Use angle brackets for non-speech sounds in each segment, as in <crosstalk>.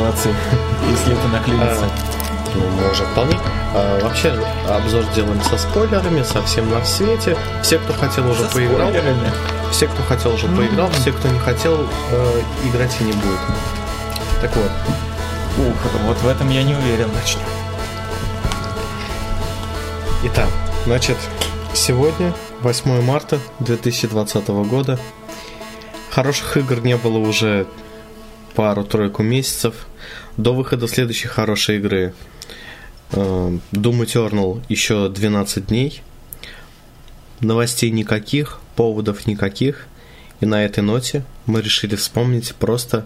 ситуаций, <laughs> если это наклеится? Ну, можно вполне. А, вообще, обзор делаем со спойлерами, совсем на свете. Все, кто хотел, уже Со поиграл. спойлерами. Все, кто хотел, уже поиграл. Все, кто не хотел, э, играть и не будет. Так вот, Ух, вот в этом я не уверен. Начнем. Итак, значит, сегодня, 8 марта 2020 года. Хороших игр не было уже пару-тройку месяцев. До выхода следующей хорошей игры э, Doom Eternal еще 12 дней. Новостей никаких, поводов никаких. И на этой ноте мы решили вспомнить просто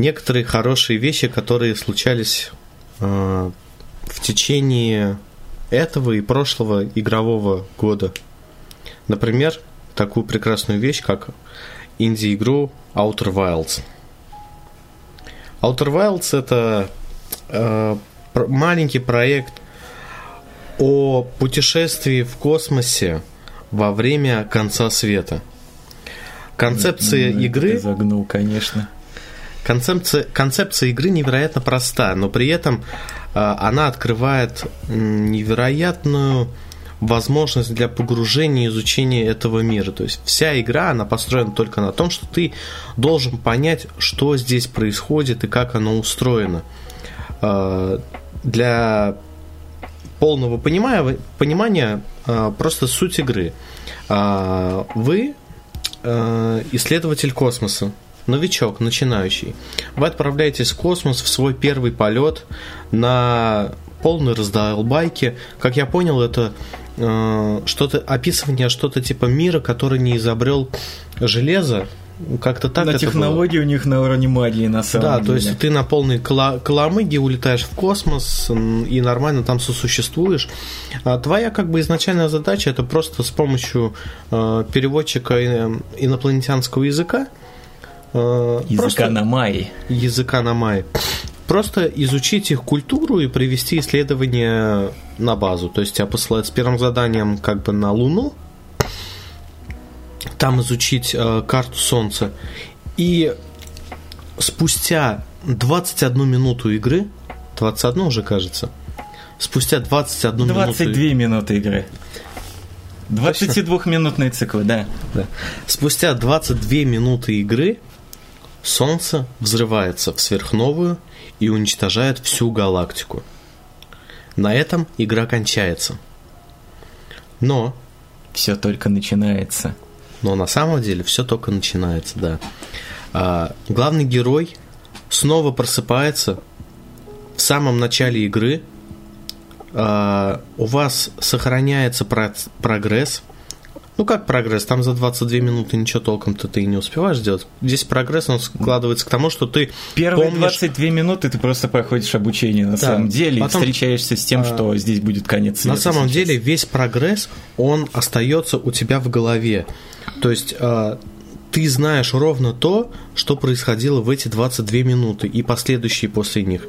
некоторые хорошие вещи, которые случались э, в течение этого и прошлого игрового года. Например, такую прекрасную вещь, как инди-игру Outer Wilds. Outer Wilds это э, маленький проект о путешествии в космосе во время конца света. Концепция Ну, игры ты загнул, конечно. Концепция, концепция игры невероятно проста, но при этом э, она открывает невероятную возможность для погружения и изучения этого мира. То есть вся игра, она построена только на том, что ты должен понять, что здесь происходит и как оно устроено. Э, Для полного понимания, понимания просто суть игры. Э, Вы э, исследователь космоса, новичок, начинающий. Вы отправляетесь в космос в свой первый полет на полной раздолбайке. Как я понял, это что-то описывание что-то типа мира, который не изобрел железо. Как-то так на это было. технологии у них на уровне магии, на самом Да, деле. то есть ты на полной каламыге улетаешь в космос и нормально там сосуществуешь. А твоя как бы изначальная задача это просто с помощью э, переводчика э, инопланетянского языка э, Языка просто на майе. языка на мае. Просто изучить их культуру и провести исследование на базу. То есть тебя посылают с первым заданием как бы на Луну, там изучить э, карту Солнца. И спустя 21 минуту игры, 21 уже кажется, спустя 21 22 минуту... минуты игры. 22-минутные циклы, да. Да. Спустя 22 минуты игры Солнце взрывается в сверхновую и уничтожает всю галактику. На этом игра кончается. Но, Все только начинается. но на самом деле все только начинается, да. А, главный герой снова просыпается в самом начале игры. А, у вас сохраняется про- прогресс. Ну как прогресс? Там за 22 минуты ничего толком-то ты и не успеваешь сделать. Здесь прогресс, он складывается к тому, что ты Первые помнишь... 22 минуты ты просто проходишь обучение на самом деле Потом, и встречаешься с тем, а, что здесь будет конец. На самом сейчас. деле весь прогресс, он остается у тебя в голове. То есть э, ты знаешь ровно то, что происходило в эти 22 минуты и последующие после них.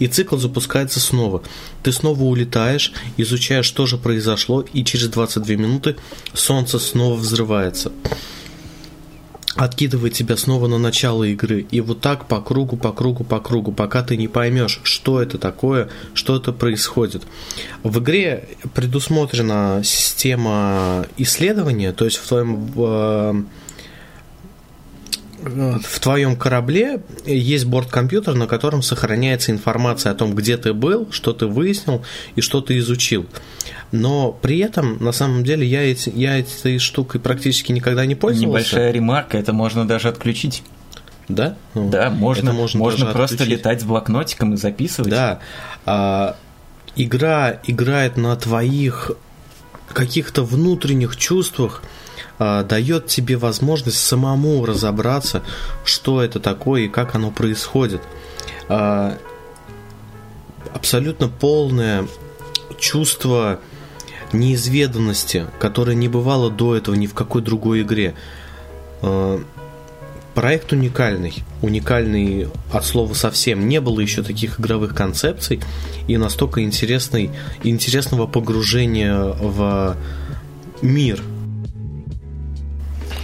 И цикл запускается снова. Ты снова улетаешь, изучаешь, что же произошло, и через 22 минуты солнце снова взрывается. Откидывает тебя снова на начало игры. И вот так по кругу, по кругу, по кругу, пока ты не поймешь, что это такое, что это происходит. В игре предусмотрена система исследования, то есть в твоем э, в твоем корабле есть борт-компьютер, на котором сохраняется информация о том, где ты был, что ты выяснил и что ты изучил. Но при этом, на самом деле, я, эти, я этой штукой практически никогда не пользовался. Небольшая ремарка, это можно даже отключить. Да? Ну, Да, можно, можно, даже просто отключить. летать с блокнотиком и записывать. Да. А, игра играет на твоих каких-то внутренних чувствах, дает тебе возможность самому разобраться, что это такое и как оно происходит. А, абсолютно полное чувство неизведанности, которое не бывало до этого ни в какой другой игре. А, проект уникальный. Уникальный от слова совсем. Не было еще таких игровых концепций и настолько интересной, интересного погружения в мир.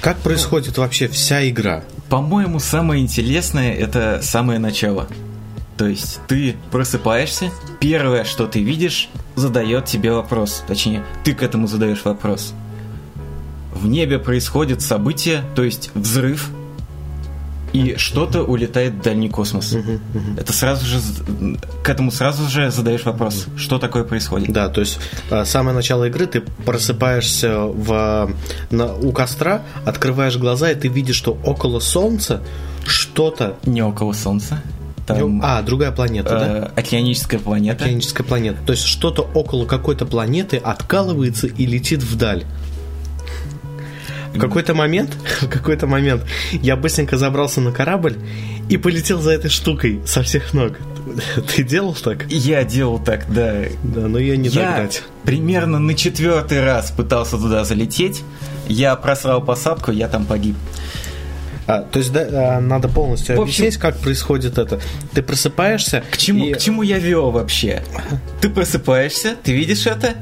Как происходит вообще вся игра? По-моему, самое интересное это самое начало. То есть ты просыпаешься, первое, что ты видишь, задает тебе вопрос. Точнее, ты к этому задаешь вопрос. В небе происходит событие, то есть взрыв, и что-то улетает в дальний космос. Угу. Это сразу же к этому сразу же задаешь вопрос, угу. что такое происходит. Да, то есть а, самое начало игры ты просыпаешься в, на, у костра, открываешь глаза и ты видишь, что около Солнца что-то. Не около Солнца. Там, а, другая планета, э, да? Океаническая планета. Океаническая планета. То есть что-то около какой-то планеты откалывается и летит вдаль. В какой-то момент, в <laughs> какой-то момент я быстренько забрался на корабль и полетел за этой штукой со всех ног. <laughs> Ты делал так? Я делал так, да. Да, но я не я догнать. примерно на четвертый раз пытался туда залететь. Я просрал посадку, я там погиб. А, то есть да, а, надо полностью общем, объяснить, как происходит это. Ты просыпаешься. К чему, и... к чему я вел вообще? Ты просыпаешься, ты видишь это,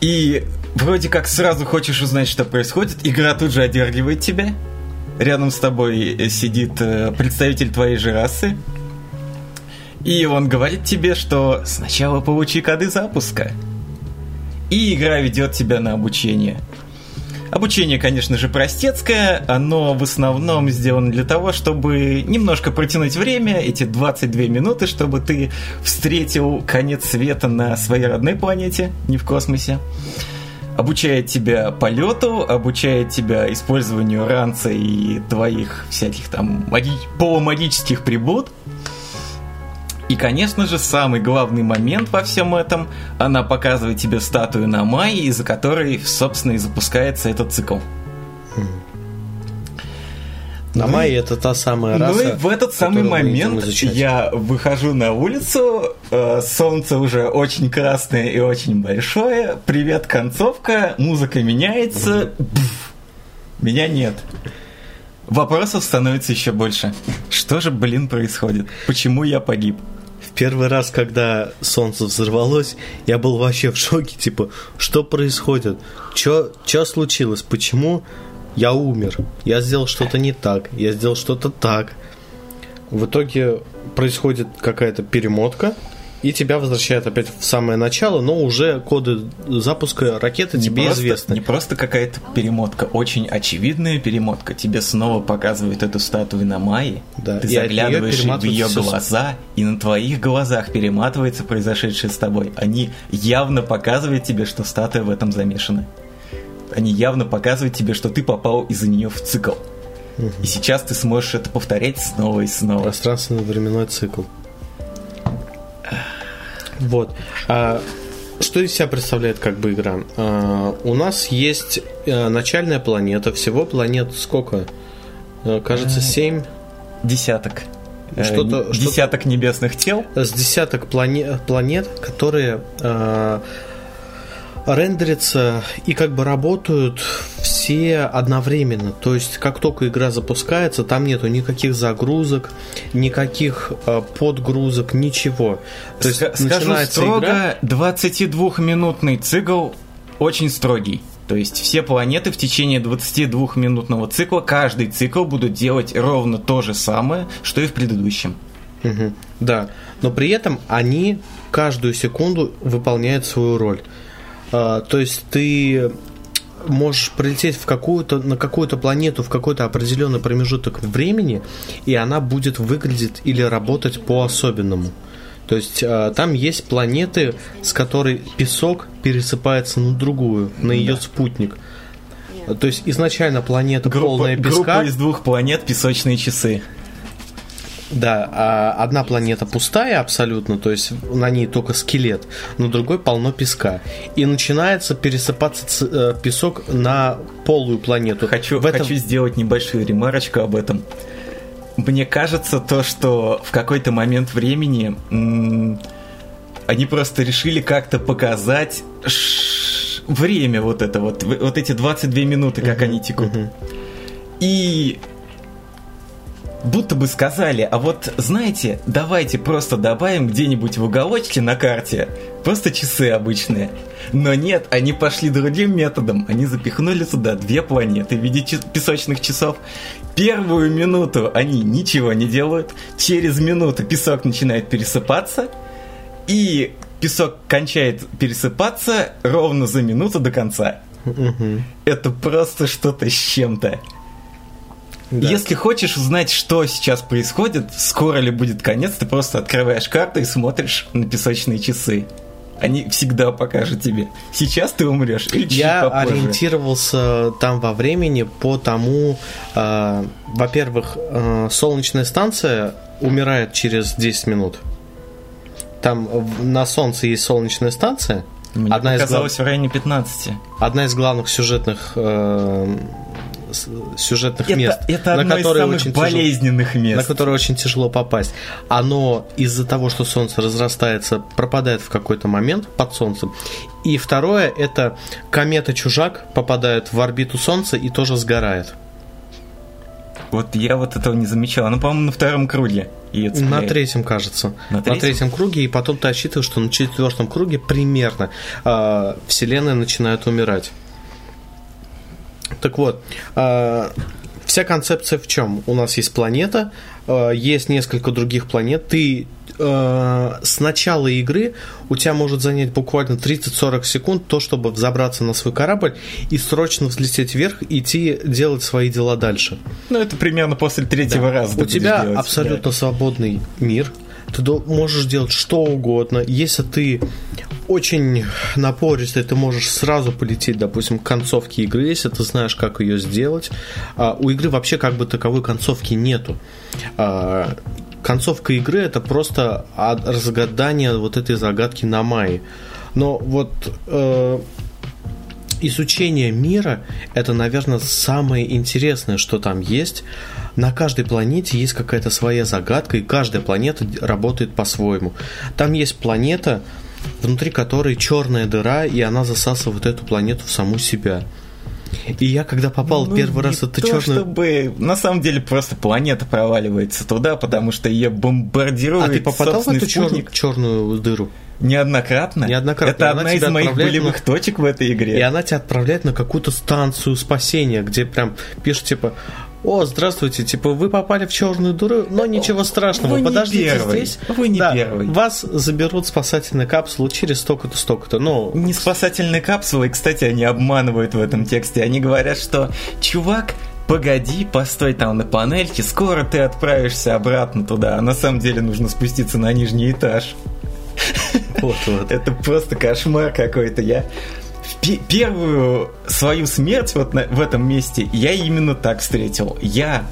и вроде как сразу хочешь узнать, что происходит. Игра тут же одергивает тебя. Рядом с тобой э, сидит э, представитель твоей же расы. И он говорит тебе, что сначала получи коды запуска. И игра ведет тебя на обучение. Обучение, конечно же, простецкое, оно в основном сделано для того, чтобы немножко протянуть время, эти 22 минуты, чтобы ты встретил конец света на своей родной планете, не в космосе. Обучает тебя полету, обучает тебя использованию ранца и твоих всяких там маги- полумагических прибот. И, конечно же, самый главный момент во всем этом, она показывает тебе статую на Майе, из-за которой, собственно, и запускается этот цикл. На ну, Майе это та самая раса. Ну и в этот самый момент я выхожу на улицу, э, солнце уже очень красное и очень большое. Привет, концовка, музыка меняется. Бф, меня нет. Вопросов становится еще больше. Что же, блин, происходит? Почему я погиб? В первый раз, когда солнце взорвалось, я был вообще в шоке, типа, что происходит? Что случилось? Почему я умер? Я сделал что-то не так, я сделал что-то так. В итоге происходит какая-то перемотка, и тебя возвращают опять в самое начало, но уже коды запуска ракеты не тебе просто, известны. Не просто какая-то перемотка, очень очевидная перемотка. Тебе снова показывают эту статую на Майе, да. ты и заглядываешь в ее глаза, и на твоих глазах перематывается произошедшее с тобой. Они явно показывают тебе, что статуя в этом замешана. Они явно показывают тебе, что ты попал из-за нее в цикл. Угу. И сейчас ты сможешь это повторять снова и снова. Пространственно-временной цикл. Вот. А, что из себя представляет как бы игра? А, у нас есть а, начальная планета. Всего планет сколько? А, кажется, э, семь. Десяток. Что-то, десяток что небесных тел. С десяток планет, планет которые а, рендерятся и как бы работают все одновременно. То есть, как только игра запускается, там нету никаких загрузок, никаких э, подгрузок, ничего. То есть, Ск- скажу строго, игра... 22-минутный цикл очень строгий. То есть все планеты в течение 22-минутного цикла, каждый цикл будут делать ровно то же самое, что и в предыдущем. Угу, да, но при этом они каждую секунду выполняют свою роль. А, то есть ты можешь прилететь в какую-то, на какую-то планету в какой-то определенный промежуток времени, и она будет выглядеть или работать по-особенному. То есть э, там есть планеты, с которой песок пересыпается на другую, на ее да. спутник. То есть изначально планета группа, полная песка. Группа из двух планет песочные часы. Да, а одна планета пустая абсолютно, то есть на ней только скелет, но другой полно песка. И начинается пересыпаться э, песок на полую планету. Хочу, в этом... хочу сделать небольшую ремарочку об этом. Мне кажется то, что в какой-то момент времени м- они просто решили как-то показать ш- время вот это вот, вот эти 22 минуты, как uh-huh, они текут. Uh-huh. И будто бы сказали, а вот знаете, давайте просто добавим где-нибудь в уголочке на карте просто часы обычные. Но нет, они пошли другим методом. Они запихнули туда две планеты в виде песочных часов. Первую минуту они ничего не делают. Через минуту песок начинает пересыпаться. И песок кончает пересыпаться ровно за минуту до конца. Это просто что-то с чем-то. Да. Если хочешь узнать, что сейчас происходит, скоро ли будет конец, ты просто открываешь карту и смотришь на песочные часы. Они всегда покажут тебе. Сейчас ты умрешь или чуть Я попозже. ориентировался там во времени по тому, э, во-первых, э, солнечная станция умирает через 10 минут. Там на Солнце есть солнечная станция. Мне одна показалось из глав... в районе 15. Одна из главных сюжетных э, сюжетных это, мест, это на которые очень болезненных тяжело, мест, на которые очень тяжело попасть. Оно из-за того, что Солнце разрастается, пропадает в какой-то момент под Солнцем. И второе, это комета Чужак попадает в орбиту Солнца и тоже сгорает. Вот я вот этого не замечал. Ну, по-моему, на втором круге. на третьем, кажется. На третьем? на третьем круге, и потом ты отсчитываешь, что на четвертом круге примерно э, Вселенная начинает умирать. Так вот, э, вся концепция в чем? У нас есть планета, э, есть несколько других планет. Ты э, с начала игры у тебя может занять буквально 30-40 секунд то, чтобы взобраться на свой корабль и срочно взлететь вверх, идти делать свои дела дальше. Ну, это примерно после третьего да. раза. У тебя абсолютно да. свободный мир, ты можешь делать что угодно. Если ты очень напористый, ты можешь сразу полететь, допустим, к концовке игры, если ты знаешь, как ее сделать. А у игры вообще как бы таковой концовки нету. А, концовка игры это просто разгадание вот этой загадки на мае. Но вот э, изучение мира это, наверное, самое интересное, что там есть на каждой планете есть какая-то своя загадка, и каждая планета работает по-своему. Там есть планета, внутри которой черная дыра, и она засасывает эту планету в саму себя. И я когда попал ну, первый раз в эту черную... чтобы... На самом деле просто планета проваливается туда, потому что ее бомбардирует А ты попадал в эту спутник. черную дыру? Неоднократно? Неоднократно. Это одна из моих болевых на... точек в этой игре. И она тебя отправляет на какую-то станцию спасения, где прям пишут, типа, о, здравствуйте, типа вы попали в черную дыру, но ничего страшного, вы подождите первый. здесь. Вы не да, первый. Вас заберут спасательную капсулу через столько-то, столько-то. Ну, не спасательные капсулы, кстати, они обманывают в этом тексте. Они говорят, что чувак, погоди, постой там на панельке, скоро ты отправишься обратно туда. А на самом деле нужно спуститься на нижний этаж. Вот, вот. <laughs> Это просто кошмар какой-то. Я первую свою смерть вот на, в этом месте я именно так встретил. Я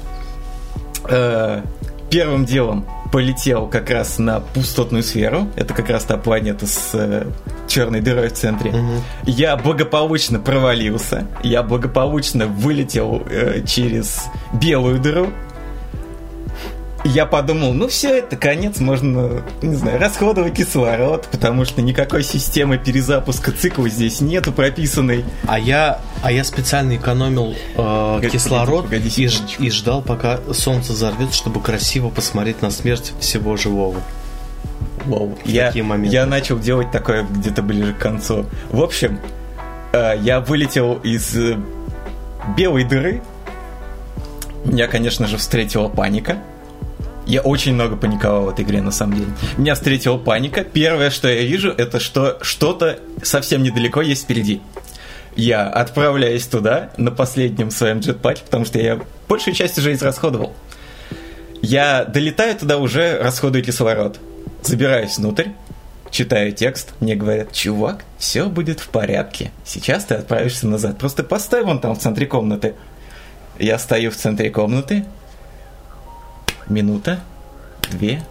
э, первым делом полетел как раз на пустотную сферу. Это как раз та планета с э, черной дырой в центре. Угу. Я благополучно провалился. Я благополучно вылетел э, через белую дыру я подумал, ну все, это конец, можно, не знаю, расходовать кислород, потому что никакой системы перезапуска цикла здесь нету прописанной. А я, а я специально экономил э, кислород погоди, погоди, и, и ждал, пока солнце взорвется, чтобы красиво посмотреть на смерть всего живого. Вау. Я, я начал делать такое где-то ближе к концу. В общем, э, я вылетел из э, белой дыры. Меня, конечно же, встретила паника я очень много паниковал в этой игре, на самом деле. Меня встретила паника. Первое, что я вижу, это что что-то совсем недалеко есть впереди. Я отправляюсь туда на последнем своем джетпаке, потому что я большую часть уже израсходовал. Я долетаю туда уже, расходую кислород. Забираюсь внутрь, читаю текст, мне говорят, чувак, все будет в порядке. Сейчас ты отправишься назад. Просто поставь вон там в центре комнаты. Я стою в центре комнаты, минута, две,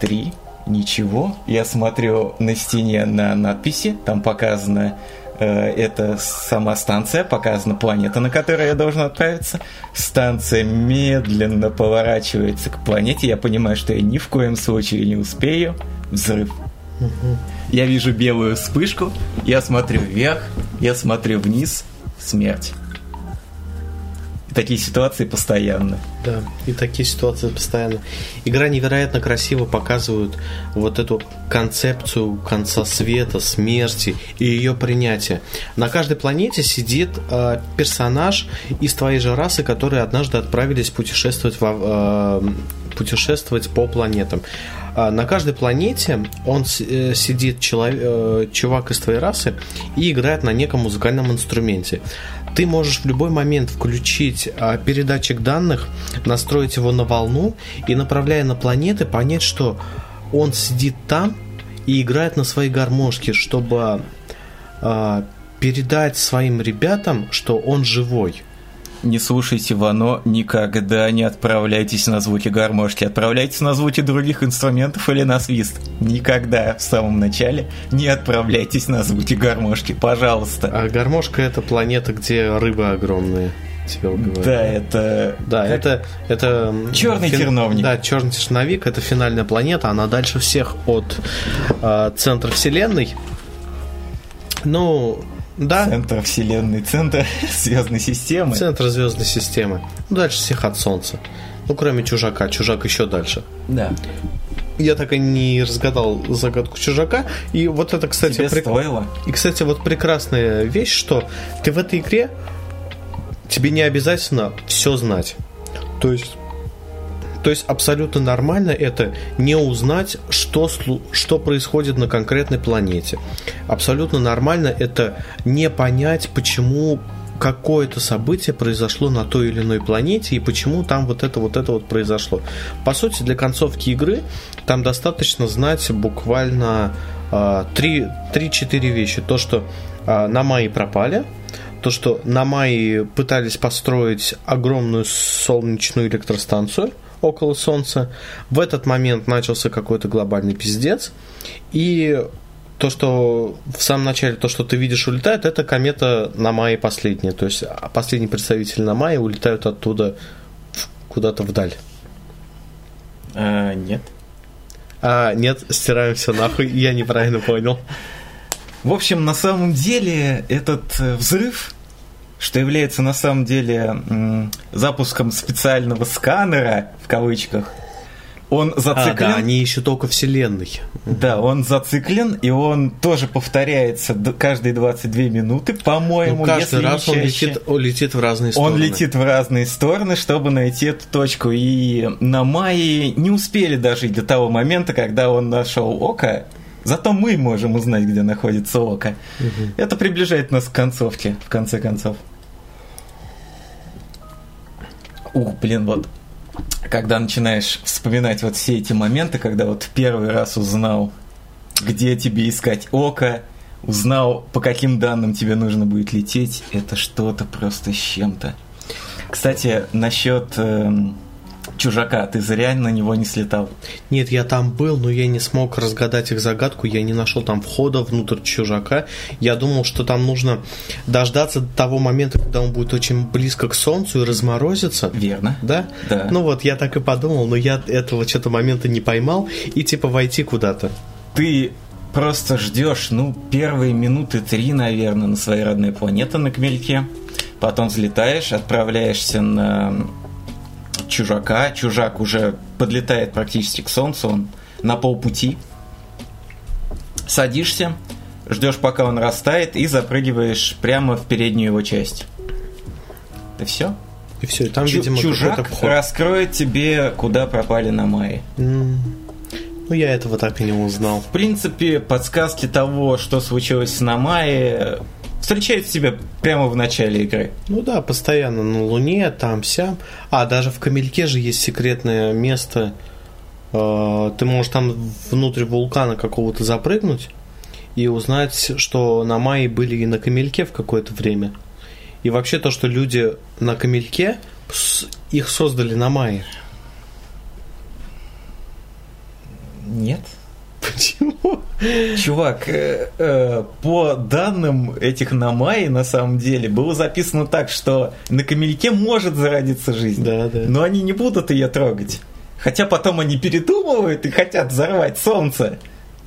три, ничего. Я смотрю на стене на надписи, там показано э, это сама станция, показана планета, на которую я должен отправиться. Станция медленно поворачивается к планете. Я понимаю, что я ни в коем случае не успею. Взрыв. Я вижу белую вспышку, я смотрю вверх, я смотрю вниз, смерть такие ситуации постоянно. Да, и такие ситуации постоянно. Игра невероятно красиво показывает вот эту концепцию конца света, смерти и ее принятия. На каждой планете сидит э, персонаж из твоей же расы, которые однажды отправились путешествовать, во, э, путешествовать по планетам. А на каждой планете он э, сидит человек, э, чувак из твоей расы и играет на неком музыкальном инструменте. Ты можешь в любой момент включить а, передатчик данных, настроить его на волну и, направляя на планеты, понять, что он сидит там и играет на своей гармошке, чтобы а, передать своим ребятам, что он живой не слушайте Вано, никогда не отправляйтесь на звуки гармошки. Отправляйтесь на звуки других инструментов или на свист. Никогда в самом начале не отправляйтесь на звуки гармошки, пожалуйста. А гармошка это планета, где рыбы огромные. Тебе Да, это. Да, как... это. это черный фин... терновник. Да, черный терновик это финальная планета. Она дальше всех от э, центра Вселенной. Ну, да. Центр Вселенной, центр звездной системы. Центр звездной системы. Ну, дальше всех от Солнца. Ну, кроме чужака. Чужак еще дальше. Да. Я так и не разгадал загадку чужака. И вот это, кстати, Тебе прик... стоило. И, кстати, вот прекрасная вещь, что ты в этой игре тебе не обязательно все знать. То есть то есть абсолютно нормально это не узнать, что, что происходит на конкретной планете. Абсолютно нормально это не понять, почему какое-то событие произошло на той или иной планете и почему там вот это вот это вот произошло. По сути, для концовки игры там достаточно знать буквально э, 3-4 вещи. То, что э, на Майе пропали, то, что на Майе пытались построить огромную солнечную электростанцию – около Солнца. В этот момент начался какой-то глобальный пиздец. И то, что в самом начале, то, что ты видишь, улетает, это комета на мае последняя. То есть а, последний представитель на мае улетают оттуда куда-то вдаль. А, нет. А, нет, стираем все нахуй, я неправильно понял. В общем, на самом деле этот э, взрыв что является на самом деле запуском специального сканера, в кавычках, он зациклен. А, да, они еще только вселенной. Да, он зациклен, и он тоже повторяется каждые 22 минуты, по-моему. Ну, каждый раз он летит, он летит в разные стороны. Он летит в разные стороны, чтобы найти эту точку. И на Майе не успели дожить до того момента, когда он нашел Ока, Зато мы можем узнать, где находится око. Угу. Это приближает нас к концовке, в конце концов. Ух, блин, вот когда начинаешь вспоминать вот все эти моменты, когда вот первый раз узнал, где тебе искать око, узнал, по каким данным тебе нужно будет лететь, это что-то просто с чем-то. Кстати, насчет эм, чужака, ты зря на него не слетал. Нет, я там был, но я не смог разгадать их загадку, я не нашел там входа внутрь чужака. Я думал, что там нужно дождаться того момента, когда он будет очень близко к солнцу и разморозится. Верно. Да? Да. Ну вот, я так и подумал, но я этого что-то момента не поймал и типа войти куда-то. Ты просто ждешь, ну, первые минуты три, наверное, на своей родной планете на Кмельке. Потом взлетаешь, отправляешься на чужака. Чужак уже подлетает практически к Солнцу, он на полпути. Садишься, ждешь, пока он растает, и запрыгиваешь прямо в переднюю его часть. Это все? И все, и там, Чу- видимо, чужак раскроет тебе, куда пропали на мае. Mm. Ну, я этого так и не узнал. В принципе, подсказки того, что случилось на мае, встречает себя прямо в начале игры. Ну да, постоянно на Луне, там, сям. А, даже в Камельке же есть секретное место. Э, ты можешь там внутрь вулкана какого-то запрыгнуть и узнать, что на Майе были и на Камельке в какое-то время. И вообще то, что люди на Камельке, их создали на Майе. Нет. Почему? Чувак, э, э, по данным этих на мае, на самом деле, было записано так, что на камельке может зародиться жизнь. Да, да. Но они не будут ее трогать. Хотя потом они передумывают и хотят взорвать солнце.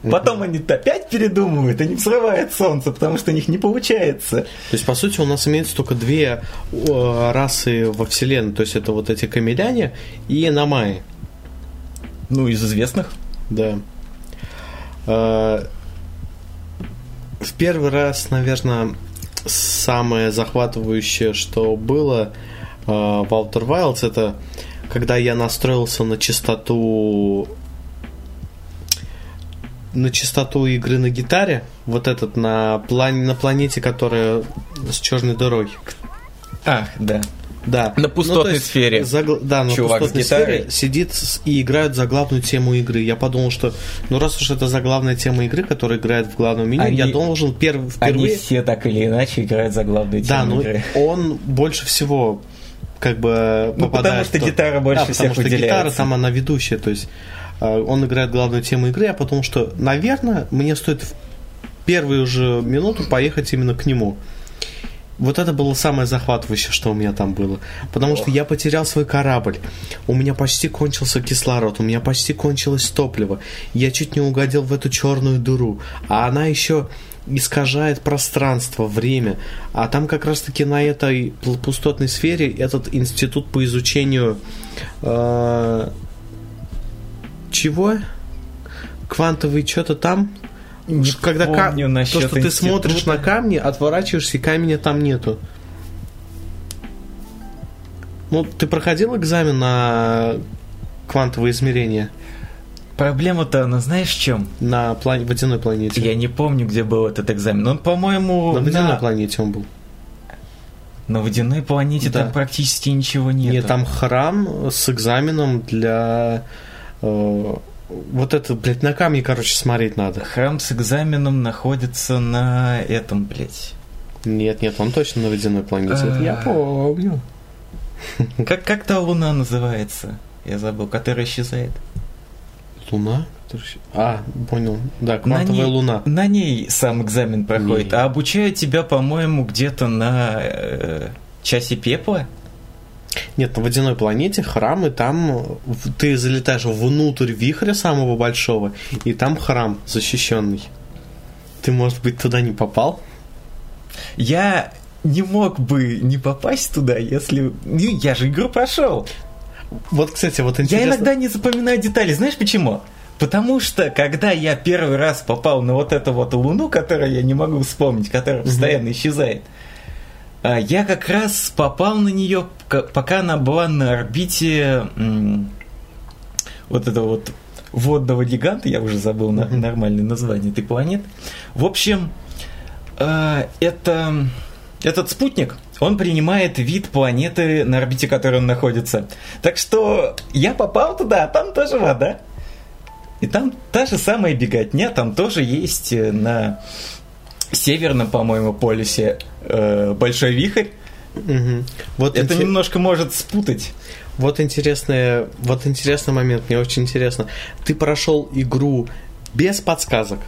Потом они опять передумывают, они взрывают солнце, потому что у них не получается. То есть, по сути, у нас имеется только две э, расы во Вселенной. То есть, это вот эти камеляне и намаи. Ну, из известных. Да. Э, в первый раз, наверное, самое захватывающее, что было э, в Outer Wilds, это когда я настроился на частоту на частоту игры на гитаре, вот этот на, плане, на планете, которая с черной дырой. Ах, да. Да. На пустотной Ну, есть сфере. загл- Да, на Чувак пустотной сфере сидит и играют за главную тему игры. Я подумал, что ну раз уж это за главная тема игры, которая играет в главном меню, Они- я должен перв- Они впервые... все так или иначе играют за главную Да, тему ну игры. он больше всего как бы Ну, попадает потому что в гитара больше да, всех потому что гитара выделяется. там она ведущая, то есть э, он играет главную тему игры, я подумал, что, наверное, мне стоит в первую же минуту поехать именно к нему. Вот это было самое захватывающее, что у меня там было. Потому что я потерял свой корабль. У меня почти кончился кислород, у меня почти кончилось топливо. Я чуть не угодил в эту черную дыру. А она еще искажает пространство, время. А там как раз-таки на этой пустотной сфере этот институт по изучению э, чего? Квантовый что-то там? Не Когда помню то, насчет что ты смотришь института. на камни, отворачиваешься, и камня там нету. Ну, ты проходил экзамен на квантовое измерение Проблема-то, она знаешь в чем? на плане, водяной планете? Я не помню, где был этот экзамен. Он, по-моему, На водяной на, планете он был. на водяной планете Да. там практически ничего нет. Нет, там храм с экзаменом для... э, вот это, блядь, на камни, короче, смотреть надо. Храм с экзаменом находится на этом, блядь. Нет, нет, он точно на водяной планете. Это я А. помню. <laughs> Как, как та луна называется? Я забыл, которая исчезает. Луна? А, понял. Да, На квантовая ней- луна. На ней сам экзамен проходит. Не. А обучают тебя, по-моему, где-то на э, часе пепла. Нет, на водяной планете храм, и там ты залетаешь внутрь вихря самого большого, и там храм защищенный. Ты, может быть, туда не попал? Я не мог бы не попасть туда, если... Ну, я же игру прошел. Вот, кстати, вот Я интересно. иногда не запоминаю детали. Знаешь почему? Потому что, когда я первый раз попал на вот эту вот луну, которую я не могу вспомнить, которая постоянно исчезает, а, я как раз попал на нее, пока она была на орбите вот этого вот водного гиганта, я уже забыл нормальное название этой планеты. В общем, а, это, этот спутник, он принимает вид планеты, на орбите которой он находится. Так что я попал туда, а там тоже вода. И там та же самая беготня, там тоже есть э, на северном, по-моему, полюсе э, большой вихрь. Мгм. Вот, Это инте- немножко может спутать. вот, интересный, вот интересный момент, мне очень интересно. Ты прошел игру без подсказок?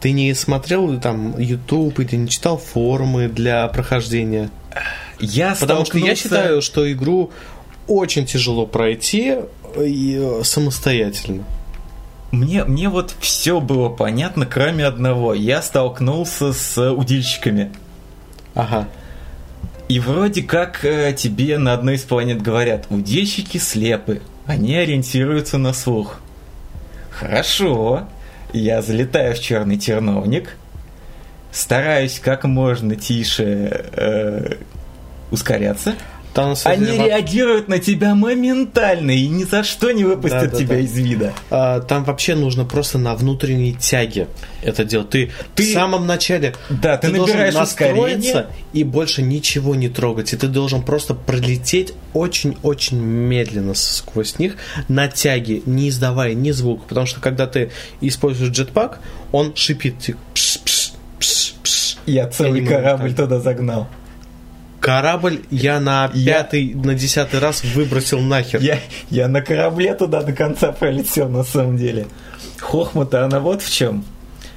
Ты не смотрел там YouTube или не читал форумы для прохождения? Я Потому что я столкнулся- считаю, что игру очень тяжело пройти и, э, самостоятельно. Мне, мне вот все было понятно, кроме одного. Я столкнулся с удильщиками. Ага. И вроде как э, тебе на одной из планет говорят, удильщики слепы, они ориентируются на слух. Хорошо, я залетаю в черный терновник, стараюсь как можно тише э, ускоряться. Самом Они во- реагируют на тебя моментально и ни за что не выпустят Да-да-да. тебя из вида. а, там вообще нужно просто на внутренней тяге это делать. Ты, Ты- в самом начале Да, ты, должен набираешь настроиться ускорение. и больше ничего не трогать. И ты должен просто пролететь очень-очень медленно сквозь них на тяге, не издавая ни звука. Потому что когда ты используешь джетпак, он шипит. пш, пш, пш, пш. Я целый могу корабль туда загнал. Корабль я на Я- пятый, на десятый раз выбросил нахер. Я, я на корабле туда до конца пролетел, на самом деле. Хохма-то она вот в чем.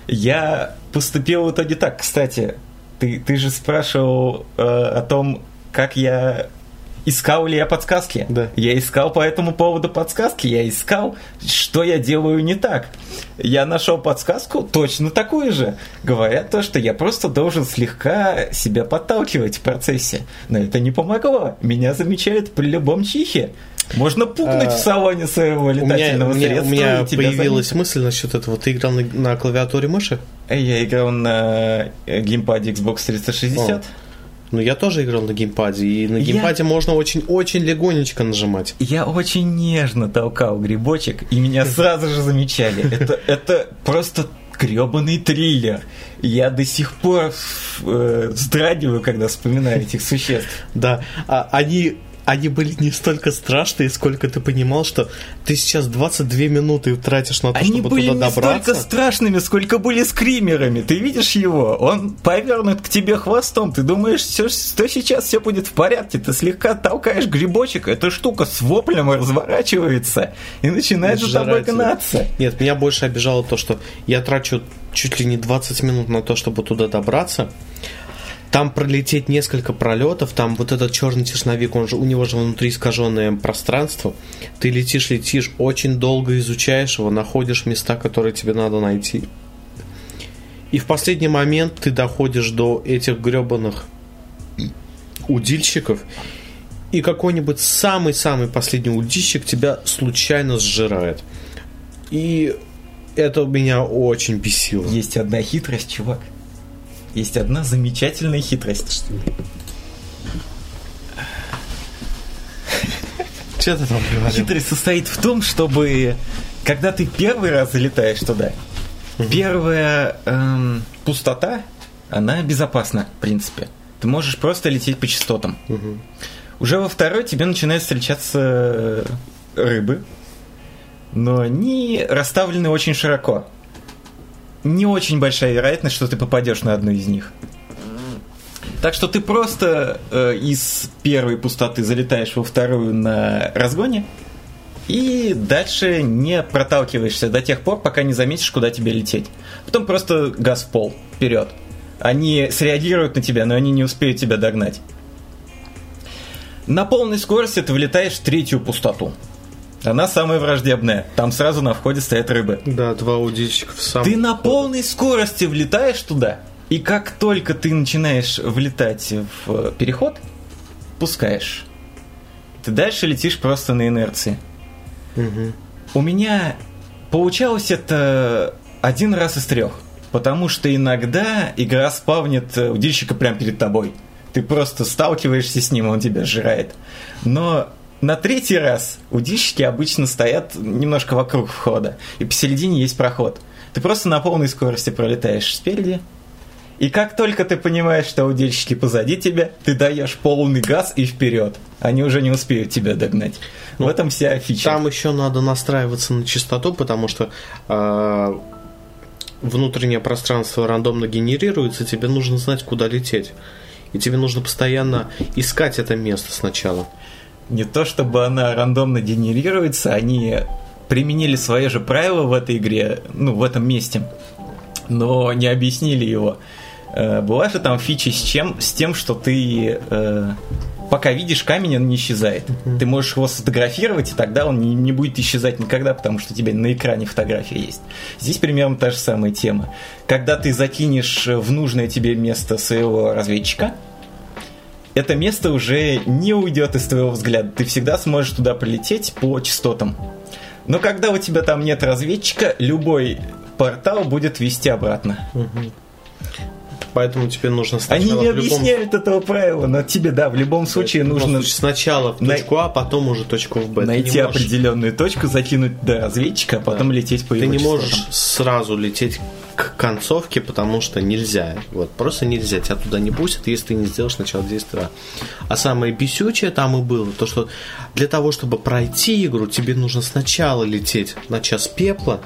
Я поступил в итоге так. Кстати, ты, ты же спрашивал э, о том, как я искал ли я подсказки. Да. Я искал по этому поводу подсказки, я искал, что я делаю не так. Я нашел подсказку точно такую же. Говорят то, что я просто должен слегка себя подталкивать в процессе. Но это не помогло. Меня замечают при любом чихе. Можно пукнуть А, в салоне своего У меня, летательного у меня- средства. у меня и тебя появилась заметят. мысль насчет этого. Ты играл на, на клавиатуре мыши? Я играл на геймпаде Xbox 360. Ну, я тоже играл на геймпаде, и на Я- геймпаде можно очень-очень легонечко нажимать. Я очень нежно толкал грибочек, и меня сразу же замечали. Это, это просто гребаный триллер. Я до сих пор э, вздрагиваю, когда вспоминаю этих существ. Да, а они, они были не столько страшные, сколько ты понимал, что ты сейчас 22 минуты тратишь на то, Они чтобы были туда не столько добраться. страшными, сколько были скримерами. Ты видишь его? Он повернут к тебе хвостом. Ты думаешь, всё- что сейчас все будет в порядке. Ты слегка толкаешь грибочек, эта штука с воплем разворачивается и начинает за тобой гнаться. Нет, меня больше обижало то, что я трачу чуть ли не 20 минут на то, чтобы туда добраться. Там пролететь несколько пролетов, там вот этот черный тесновик, он же, у него же внутри искаженное пространство. Ты летишь, летишь, очень долго изучаешь его, находишь места, которые тебе надо найти. И в последний момент ты доходишь до этих гребаных удильщиков, и какой-нибудь самый-самый последний удильщик тебя случайно сжирает. И это меня очень бесило. Есть одна хитрость, чувак. Есть одна замечательная хитрость. Что <laughs> ты там говорил? Хитрость состоит в том, чтобы когда ты первый раз залетаешь туда, первая эм, пустота, она безопасна, в принципе. Ты можешь просто лететь по частотам. Уже во второй тебе начинают встречаться э, рыбы, но они расставлены очень широко. Не очень большая вероятность, что ты попадешь на одну из них. Так что ты просто э, из первой пустоты залетаешь во вторую на разгоне и дальше не проталкиваешься до тех пор, пока не заметишь, куда тебе лететь. Потом просто газ в пол, вперед. Они среагируют на тебя, но они не успеют тебя догнать. На полной скорости ты влетаешь в третью пустоту. Она самая враждебная. Там сразу на входе стоят рыбы. Да, два удильщика в сам. Ты на полной скорости влетаешь туда, и как только ты начинаешь влетать в э, переход, пускаешь. Ты дальше летишь просто на инерции. Мгм. У меня получалось это один раз из трех. Потому что иногда игра спавнит э, удильщика прямо перед тобой. Ты просто сталкиваешься с ним, он тебя сжирает. Но на третий раз удильщики обычно стоят немножко вокруг входа. И посередине есть проход. Ты просто на полной скорости пролетаешь спереди. И как только ты понимаешь, что удильщики позади тебя, ты даешь полный газ и вперед. Они уже не успеют тебя догнать. В этом вся фича. Там еще надо настраиваться на частоту, потому что а, внутреннее пространство рандомно генерируется, тебе нужно знать, куда лететь. И тебе нужно постоянно искать это место сначала. Не то чтобы она рандомно генерируется, они применили свои же правила в этой игре, ну, в этом месте, но не объяснили его. Э, Была же там фича с чем? С тем, что ты э, пока видишь камень, он не исчезает. Ты можешь его сфотографировать, и тогда он не, не будет исчезать никогда, потому что у тебя на экране фотография есть. Здесь примерно та же самая тема. Когда ты закинешь в нужное тебе место своего разведчика, это место уже не уйдет из твоего взгляда. Ты всегда сможешь туда прилететь по частотам. Но когда у тебя там нет разведчика, любой портал будет вести обратно. Поэтому тебе нужно сначала... Они не в любом- объясняют этого правила, но тебе, да, в любом случае любом нужно случае сначала в точку А, потом уже точку в Б. Найти можешь- определенную точку, закинуть до разведчика, а потом лететь по Ты его не частотам. можешь сразу лететь к концовке, потому что нельзя. Вот просто нельзя. Тебя туда не пустят, если ты не сделаешь сначала действия. А самое бесючее там и было, то что для того, чтобы пройти игру, тебе нужно сначала лететь на час пепла,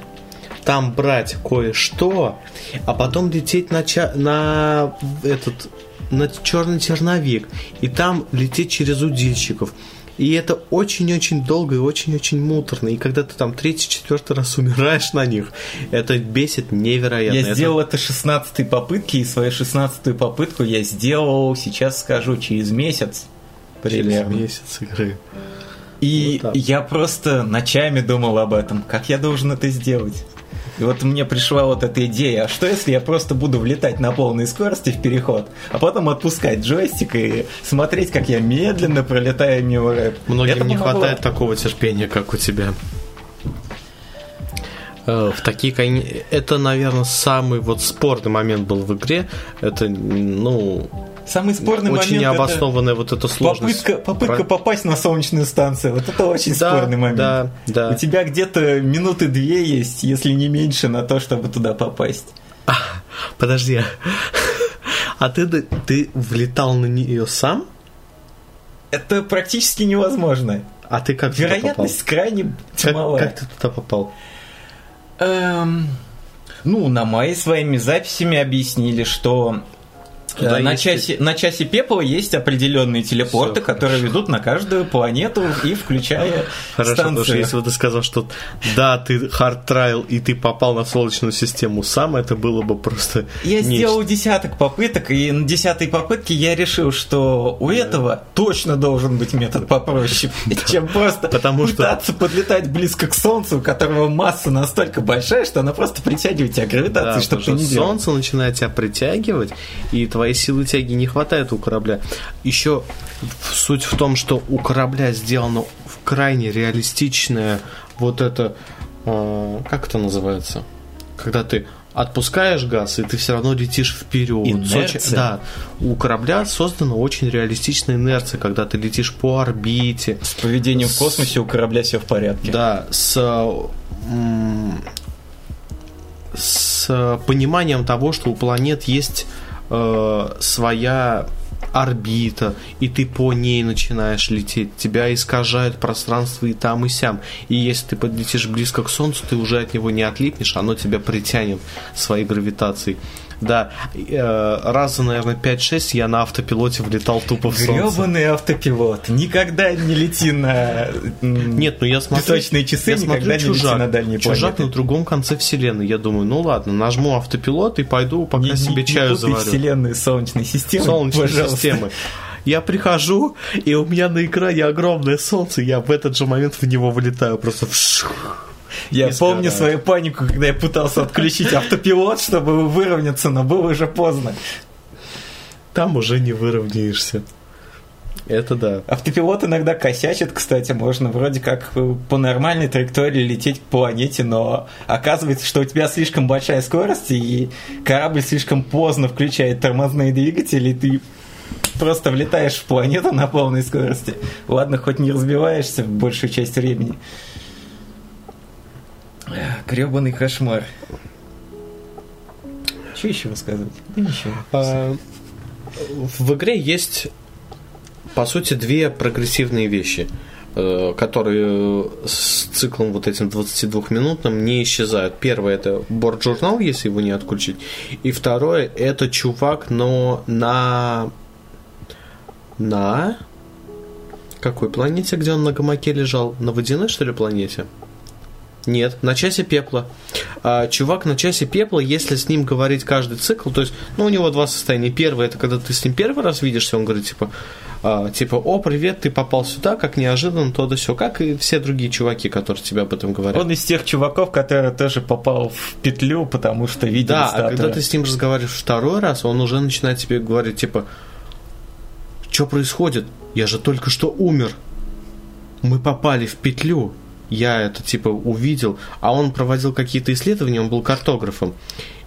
там брать кое-что, а потом лететь на, ча- на этот на черный черновик и там лететь через удильщиков. И это очень-очень долго и очень-очень муторно. И когда ты там третий, четвертый раз умираешь на них, это бесит невероятно. Я Это- сделал это 16 попытки, и свою 16 попытку я сделал, сейчас скажу, через месяц. примерно. Через месяц игры. И Вот так. я просто ночами думал об этом, как я должен это сделать. И вот мне пришла вот эта идея, а что если я просто буду влетать на полной скорости в переход, а потом отпускать джойстик и смотреть, как я медленно пролетаю мимо рэп. Многим Это не помогло. хватает такого терпения, как у тебя. Э, В такие, это, наверное, самый вот спорный момент был в игре. Это, ну, Самый спорный очень момент это необоснованная вот эта сложность. попытка, попытка Про- попасть на солнечную станцию. Вот это очень Да, спорный момент. да, да. У тебя где-то минуты две есть, если не меньше, на то, чтобы туда попасть. Подожди. А ты, ты влетал на нее сам? Это практически невозможно. А ты как туда попал? Вероятность крайне Как, как ты туда попал? Эм, ну, на мои своими записями объяснили, что Туда на, есть- часе, на часе пепла есть определенные телепорты, Всё, которые ведут на каждую планету и включая Хорошо, потому что станцию. если бы ты сказал, что да, ты хард трайл и ты попал на Солнечную систему сам, это было бы просто Я нечто. сделал десяток попыток, и на десятой попытке я решил, что у этого точно должен быть метод попроще, <laughs> чем просто Потому что- пытаться подлетать близко к Солнцу, у которого масса настолько большая, что она просто притягивает тебя гравитацией, Да, чтобы ты не делал. солнце начинает тебя притягивать, и твоей силы тяги не хватает у корабля. Еще суть в том, что у корабля сделано крайне реалистичное вот это... э, как это называется? Когда ты отпускаешь газ, и ты все равно летишь вперед. Инерция? Да. У корабля создана очень реалистичная инерция, когда ты летишь по орбите, С поведением в космосе у корабля все в порядке. да, с, с пониманием того, что у планет есть э, своя орбита, и ты по ней начинаешь лететь. Тебя искажает пространство и там, и сям. И если ты подлетишь близко к Солнцу, ты уже от него не отлипнешь, оно тебя притянет своей гравитацией. Да, э, раза, наверное, 5-6 я на автопилоте влетал тупо в Солнце. Гребаный автопилот. Никогда не лети на Нет, ну я смотрю... песочные часы, я никогда смотрю не лети чужак. на дальние Чужак планеты. на другом конце вселенной. Я думаю, ну ладно, нажму автопилот и пойду, пока Не- не- себе не чаю путай заварю. вселенную Солнечной системы. Солнечной пожалуйста. системы. Я прихожу, и у меня на экране огромное солнце, я в этот же момент в него вылетаю, просто вшух. Я помню свою панику, когда я пытался отключить автопилот, чтобы выровняться, но было уже поздно. Там уже не выровняешься. Это да. Автопилот иногда косячит, кстати, можно вроде как по нормальной траектории лететь к планете, но оказывается, что у тебя слишком большая скорость, и корабль слишком поздно включает тормозные двигатели, и ты просто влетаешь в планету на полной скорости. Ладно, хоть не разбиваешься большую часть времени. Гребаный кошмар. Что еще рассказывать? Да ничего. А, В игре есть, по сути, две прогрессивные вещи, э, которые с циклом вот этим 22-минутным не исчезают. Первое это борт-журнал, если его не отключить. И второе это чувак, но на... На... Какой планете, где он на гамаке лежал? На водяной, что ли, планете? Нет, на часе пепла. А, чувак на часе пепла, если с ним говорить каждый цикл, то есть, ну, у него два состояния. Первое, это когда ты с ним первый раз видишься, он говорит, типа, а, типа, о, привет, ты попал сюда, как неожиданно, то да все, как и все другие чуваки, которые тебе об этом говорят. Он из тех чуваков, который тоже попал в петлю, потому что видел да, а статую. когда ты с ним разговариваешь второй раз, он уже начинает тебе говорить, типа, что происходит? Я же только что умер. Мы попали в петлю. Я это, типа, увидел. А он проводил какие-то исследования, он был картографом.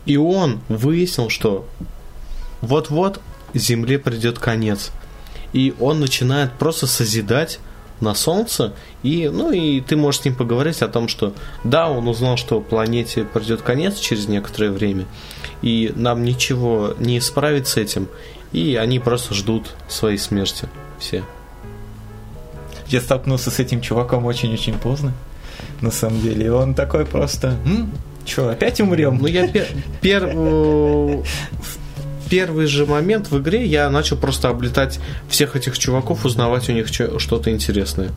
И он выяснил, что вот-вот Земле придет конец. И он начинает просто созидать на Солнце, и, ну, и ты можешь с ним поговорить о том, что да, он узнал, что планете придет конец через некоторое время, и нам ничего не исправить с этим, и они просто ждут своей смерти все. Я столкнулся с этим чуваком очень-очень поздно, на самом деле. И он такой просто... М? Че, опять умрем? Ну, я пер, пер- э, первый же момент в игре я начал просто облетать всех этих чуваков, узнавать у них чё- что-то интересное.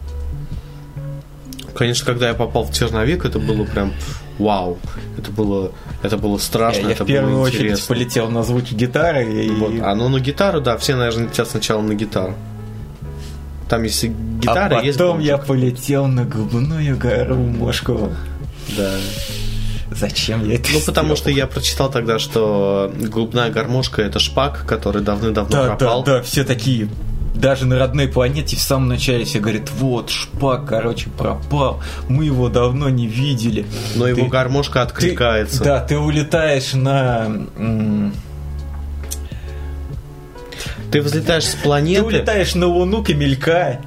Конечно, когда я попал в черновик, это было прям вау. Это было, это было страшно, я, я это в первую было очередь интересно. полетел на звуки гитары и... Вот. А ну на гитару, да, все, наверное, летят сначала на гитару. Там есть гитара, а есть потом бомб. я полетел на голубную гору Мошкову. Да. Зачем я это Ну, потому сделал? что я прочитал тогда, что голубная гармошка это шпак, который давным-давно Да, пропал. да, да, все такие даже на родной планете в самом начале все говорят, вот, шпак, короче, пропал, мы его давно не видели. Но его Ты- гармошка Ты- откликается. да, ты улетаешь на... Ты взлетаешь с Ты планеты. улетаешь на Луну Камелька,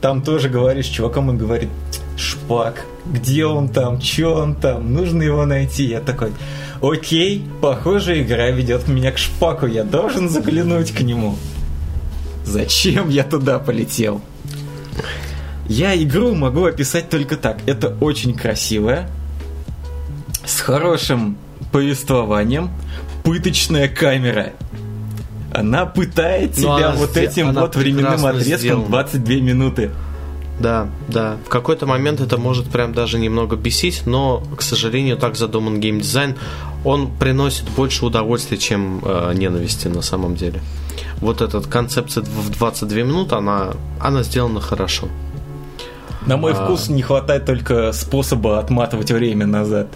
там тоже говоришь с чуваком, он говорит, шпак, где он там, что он там, нужно его найти. Я такой, окей, похоже, игра ведет меня к шпаку, я должен заглянуть к нему. Зачем я туда полетел? Я игру могу описать только так. Это очень красивая, с хорошим повествованием, пыточная камера. Она пытает Но тебя она вот сде- этим она вот временным отрезком сделана. 22 минуты. Да, да. В какой-то момент это может прям даже немного бесить, но, к сожалению, так задуман геймдизайн. Он приносит больше удовольствия, чем э, ненависти на самом деле. Вот эта концепция в 22 минуты, она, она сделана хорошо. На мой А. вкус не хватает только способа отматывать время назад.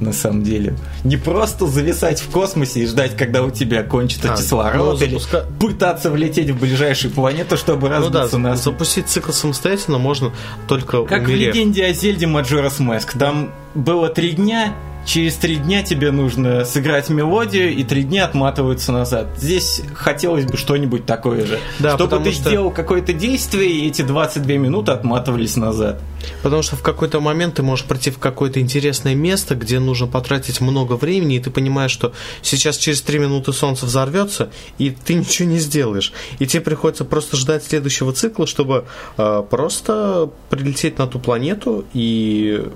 На самом деле. Не просто зависать в космосе и ждать, когда у тебя кончится А, кислород, ну, или запуска- пытаться влететь в ближайшую планету, чтобы Ну да, разбиться на запустить цикл самостоятельно можно только Как в умерев. легенде о Зельде Маджорас Маск. Там было три дня, через три дня тебе нужно сыграть мелодию, и три дня отматываются назад. Здесь хотелось бы что-нибудь такое же. Да, Чтобы ты что- сделал какое-то действие, и эти 22 минуты отматывались назад. Потому что в какой-то момент ты можешь прийти в какое-то интересное место, где нужно потратить много времени, и ты понимаешь, что сейчас через три минуты солнце взорвется, и ты ничего не сделаешь. И тебе приходится просто ждать следующего цикла, чтобы э, просто прилететь на ту планету и,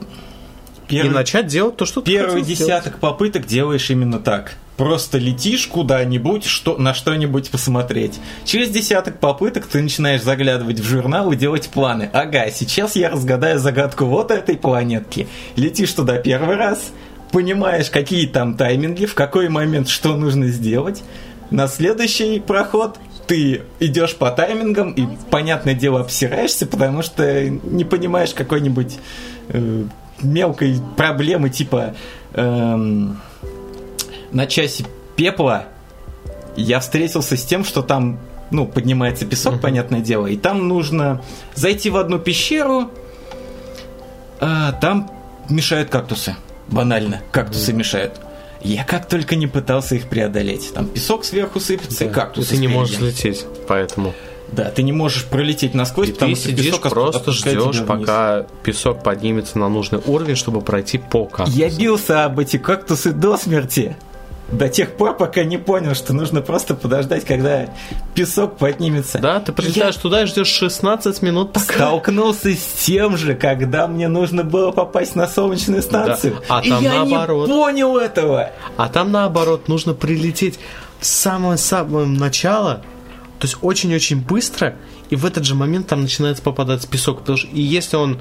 и Первый, начать делать то, что ты первый хотел сделать. десяток попыток делаешь именно так. Просто летишь куда-нибудь, что, на что-нибудь посмотреть. Через десяток попыток ты начинаешь заглядывать в журнал и делать планы. Ага, сейчас я разгадаю загадку вот этой планетки. Летишь туда первый раз, понимаешь, какие там тайминги, в какой момент что нужно сделать. На следующий проход ты идешь по таймингам и, понятное дело, обсираешься, потому что не понимаешь какой-нибудь э, мелкой проблемы типа эм, на часе пепла я встретился с тем, что там ну, поднимается песок, понятное дело, и там нужно зайти в одну пещеру, а там мешают кактусы. Банально, кактусы мешают. Я как только не пытался их преодолеть. Там песок сверху сыпется, и Да. кактусы Ты не спереди. можешь лететь, поэтому. Да, ты не можешь пролететь насквозь, И потому ты что сидишь, песок просто ждешь, пока песок поднимется на нужный уровень, чтобы пройти по кактусу. Я бился об эти кактусы до смерти. До тех пор, пока не понял, что нужно просто подождать, когда песок поднимется. Да, ты прилетаешь туда и ждешь 16 минут, Я пока... столкнулся с тем же, когда мне нужно было попасть на солнечную станцию. Да, а И там я наоборот. не понял этого. А там наоборот нужно прилететь в самое-самое начало, то есть очень-очень быстро, и в этот же момент там начинается попадать песок, потому что и если он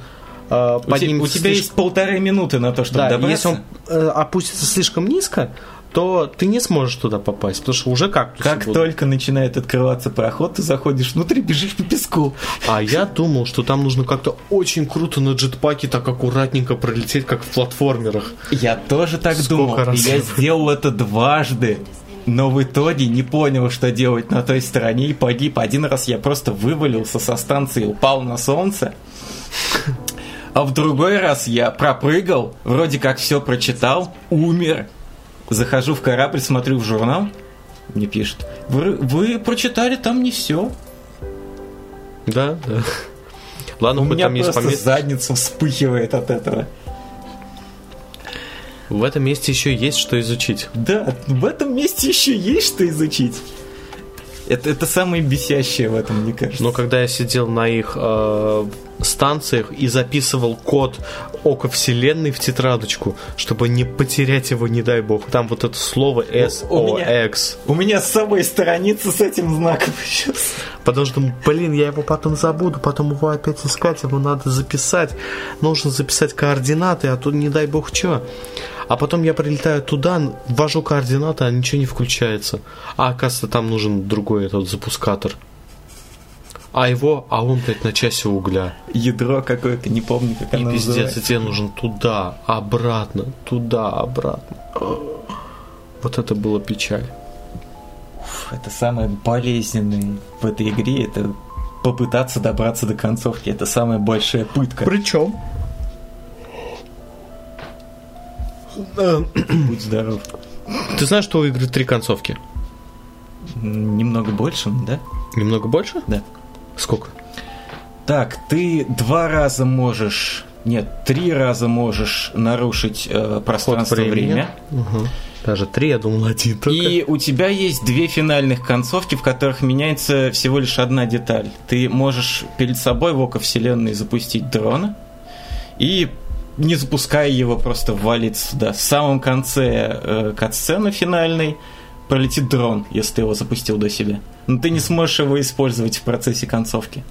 э, У, те- у тебя есть слишком- полторы минуты на то, чтобы да, добраться. если он э, опустится слишком низко, то ты не сможешь туда попасть, потому что уже кактусы Как будут. только начинает открываться проход, ты заходишь внутрь бежишь по песку. А я думал, что там нужно как-то очень круто на джетпаке так аккуратненько пролететь, как в платформерах. Я тоже так Сколько думал. раз? Я <laughs> сделал это дважды. Но в итоге не понял, что делать на той стороне и погиб. Один раз я просто вывалился со станции, упал на солнце. А в другой раз я пропрыгал, вроде как все прочитал, умер. Захожу в корабль, смотрю в журнал, мне пишут, вы, вы прочитали там не все. Да, да. Ладно, У меня там есть просто пометки. задницу вспыхивает от этого. В этом месте еще есть что изучить. Да, в этом месте еще есть что изучить. Это, это самое бесящее в этом, мне кажется. Но когда я сидел на их э, станциях и записывал код Ока Вселенной в тетрадочку, чтобы не потерять его, не дай бог, там вот это слово S У O меня- X. У меня с собой страница с этим знаком <laughs> сейчас. Потому что, блин, я его потом забуду, потом его опять искать, его надо записать. Нужно записать координаты, а тут не дай бог что. А потом я прилетаю туда, ввожу координаты, а ничего не включается. А оказывается, там нужен другой этот запускатор. А его, а он, блядь, на часе угля. Ядро какое-то, не помню, как И оно пиздец, называется. и тебе нужен туда, обратно, туда, обратно. Вот это было печаль. Это самое болезненное в этой игре, это попытаться добраться до концовки. Это самая большая пытка. Причем? <clears throat> Будь здоров. Ты знаешь, что у игры три концовки? Немного больше, да? Немного больше? Да. Сколько? Так, ты два раза можешь... Нет, три раза можешь нарушить э, пространство время. Угу. Даже три, я думал, один только. И у тебя есть две финальных концовки, в которых меняется всего лишь одна деталь. Ты можешь перед собой в око вселенной запустить дрона и не запуская его, просто валить сюда. В самом конце э, катсцены финальной пролетит дрон, если ты его запустил до себя. Но ты не сможешь его использовать в процессе концовки.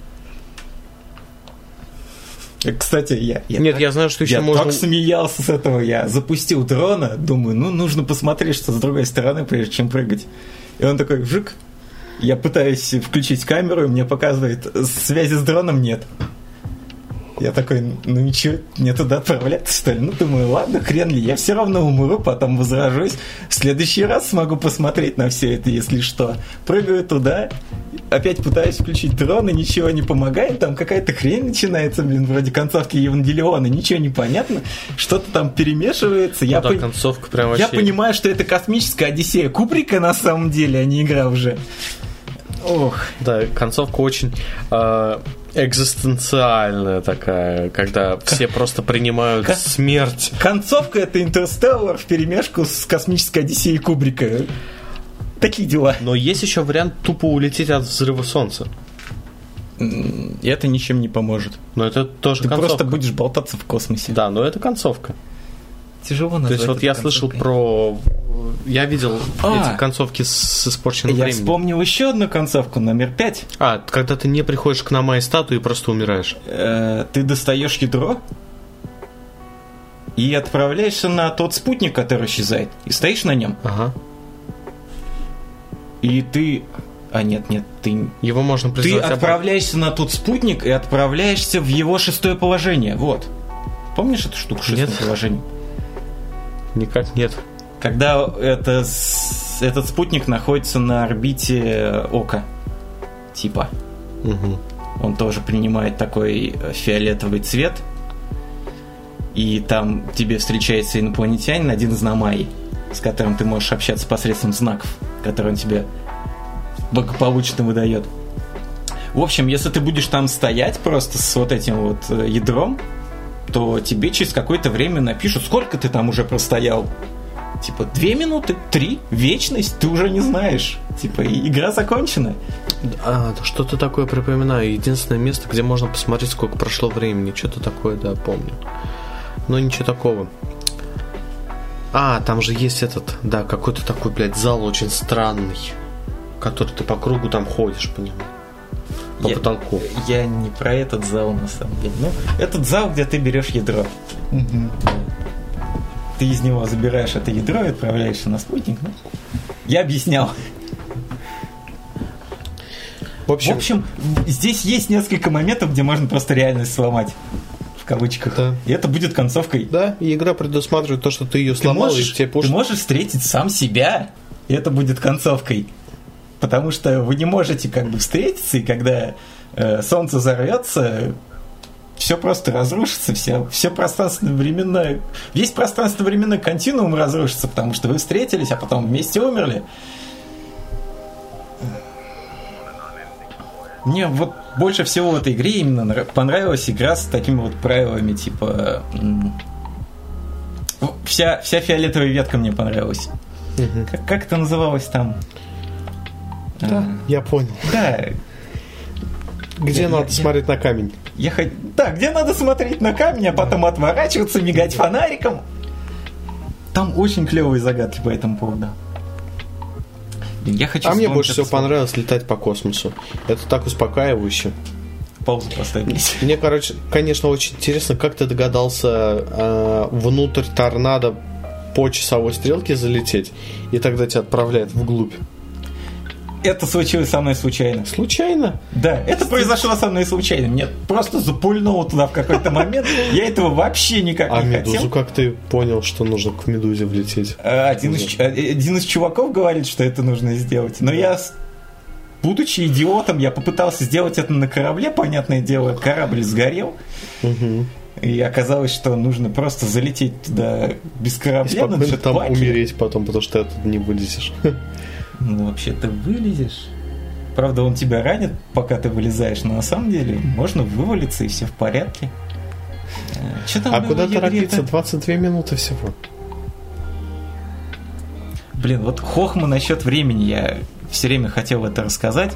Э, Кстати, я, я Нет, так- я знаю, что еще я можно... так смеялся с этого. Я запустил дрона, думаю, ну, нужно посмотреть, что с другой стороны, прежде чем прыгать. И он такой, вжик. Я пытаюсь включить камеру, и мне показывает, связи с дроном нет. Я такой, ну ничего, мне туда отправляться, что ли? Ну, думаю, ладно, хрен ли, я все равно умру, потом возражусь. В следующий раз смогу посмотреть на все это, если что. Прыгаю туда, опять пытаюсь включить дрон, и ничего не помогает. Там какая-то хрень начинается, блин, вроде концовки Евангелиона, ничего не понятно. Что-то там перемешивается. Я, Ну да, пон- концовка прям я вообще... понимаю, что это космическая Одиссея Кубрика на самом деле, а не игра уже. Ох, Да, концовка очень э, экзистенциальная такая, когда все просто принимают смерть. концовка это Интерстеллар в перемешку с космической Одиссеей Кубрика. Такие дела. Но есть еще вариант тупо улететь от взрыва солнца. Это ничем не поможет. Но это тоже Ты концовка. просто будешь болтаться в космосе. Да, но это концовка. Тяжело То назвать есть вот я слышал про... Я видел А. эти концовки с испорченным Я временем. вспомнил еще одну концовку, номер пять. А, когда ты не приходишь к нам и статуи и просто умираешь. Э, Ты достаешь ядро и отправляешься на тот спутник, который исчезает, и стоишь на нем. Ага. И ты... А нет, нет, ты Его можно Ты призвать обратно. отправляешься на тот спутник и отправляешься в его шестое положение. Вот. Помнишь эту штуку шестое Нет. положение? Никак нет. Когда это, этот спутник находится на орбите Ока. Типа. Мгм. Он тоже принимает такой фиолетовый цвет. И там тебе встречается инопланетянин, один из Намай, с которым ты можешь общаться посредством знаков, которые он тебе благополучно выдает. В общем, если ты будешь там стоять просто с вот этим вот э, ядром, то тебе через какое-то время напишут, сколько ты там уже простоял. Типа, две минуты, три, вечность, ты уже не знаешь. Типа, игра закончена. А, что-то такое припоминаю. Единственное место, где можно посмотреть, сколько прошло времени. Что-то такое, да, помню. Но ничего такого. А, там же есть этот, да, какой-то такой, блядь, зал очень странный. Который ты по кругу там ходишь по нему. По Я- потолку. Я не про этот зал, на самом деле. Ну, этот зал, где ты берешь ядро. Ты из него забираешь это ядро и отправляешься на спутник. ну. Я объяснял. В общем, В общем, здесь есть несколько моментов, где можно просто реальность сломать. В кавычках. Да. И это будет концовкой. да, и игра предусматривает то, что ты ее Ты сломал, можешь, и тебе ты пошло. можешь встретить сам себя, и это будет концовкой. Потому что вы не можете как бы встретиться, и когда э, солнце взорвется, все просто разрушится, все, все пространственно-временное, весь пространственно-временной континуум разрушится, потому что вы встретились, а потом вместе умерли. Мне вот больше всего в этой игре именно нрав- понравилась игра с такими вот правилами, типа... Вся, вся фиолетовая ветка мне понравилась. Как, как это называлось там? А, Я понял. да, Где Я- надо я- смотреть на камень? я хот... Да, где надо смотреть на камень, а потом отворачиваться, мигать фонариком. Там очень клевые загадки по этому поводу. Я хочу А мне больше всего слово. понравилось летать по космосу. Это так успокаивающе. Паузу поставить. <laughs> Мне, короче, конечно, очень интересно, как ты догадался э, внутрь торнадо по часовой стрелке залететь, и тогда тебя отправляет вглубь. Это случилось со мной случайно. Случайно? Да, это произошло со мной случайно. Мне просто запульнуло туда в какой-то момент. Я этого вообще никак А не медузу хотел. как ты понял, что нужно к медузе влететь? Э, Один из, э, один из чуваков говорит, что это нужно сделать. Но я, будучи идиотом, я попытался сделать это на корабле, понятное дело, корабль сгорел. Угу. И оказалось, что нужно просто залететь туда без И корабля. на спокойно там джетпаке. умереть потом, потому что ты оттуда не вылезешь. <laughs> Ну, вообще ты вылезешь. Правда, он тебя ранит, пока ты вылезаешь, но на самом деле можно вывалиться и все в порядке. Что там А куда торопиться? 22 минуты всего. Блин, вот хохма насчет времени, я все время хотел это рассказать.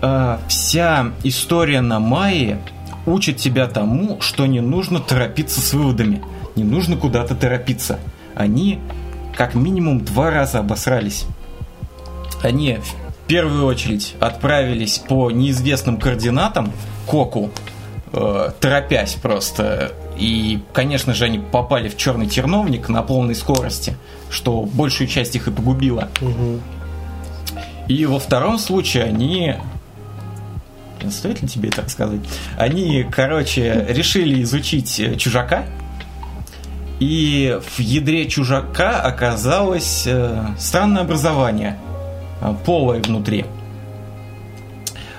А, вся история на Майе учит тебя тому, что не нужно торопиться с выводами. Не нужно куда-то торопиться. Они как минимум два раза обосрались. Они в первую очередь отправились по неизвестным координатам к Оку, э, торопясь просто. И, конечно же, они попали в черный терновник на полной скорости, что большую часть их и погубило. И во втором случае они... Блин, Стоит ли тебе это рассказать? Они, короче, решили изучить э, чужака. И в ядре чужака оказалось э, странное образование, э, полое внутри.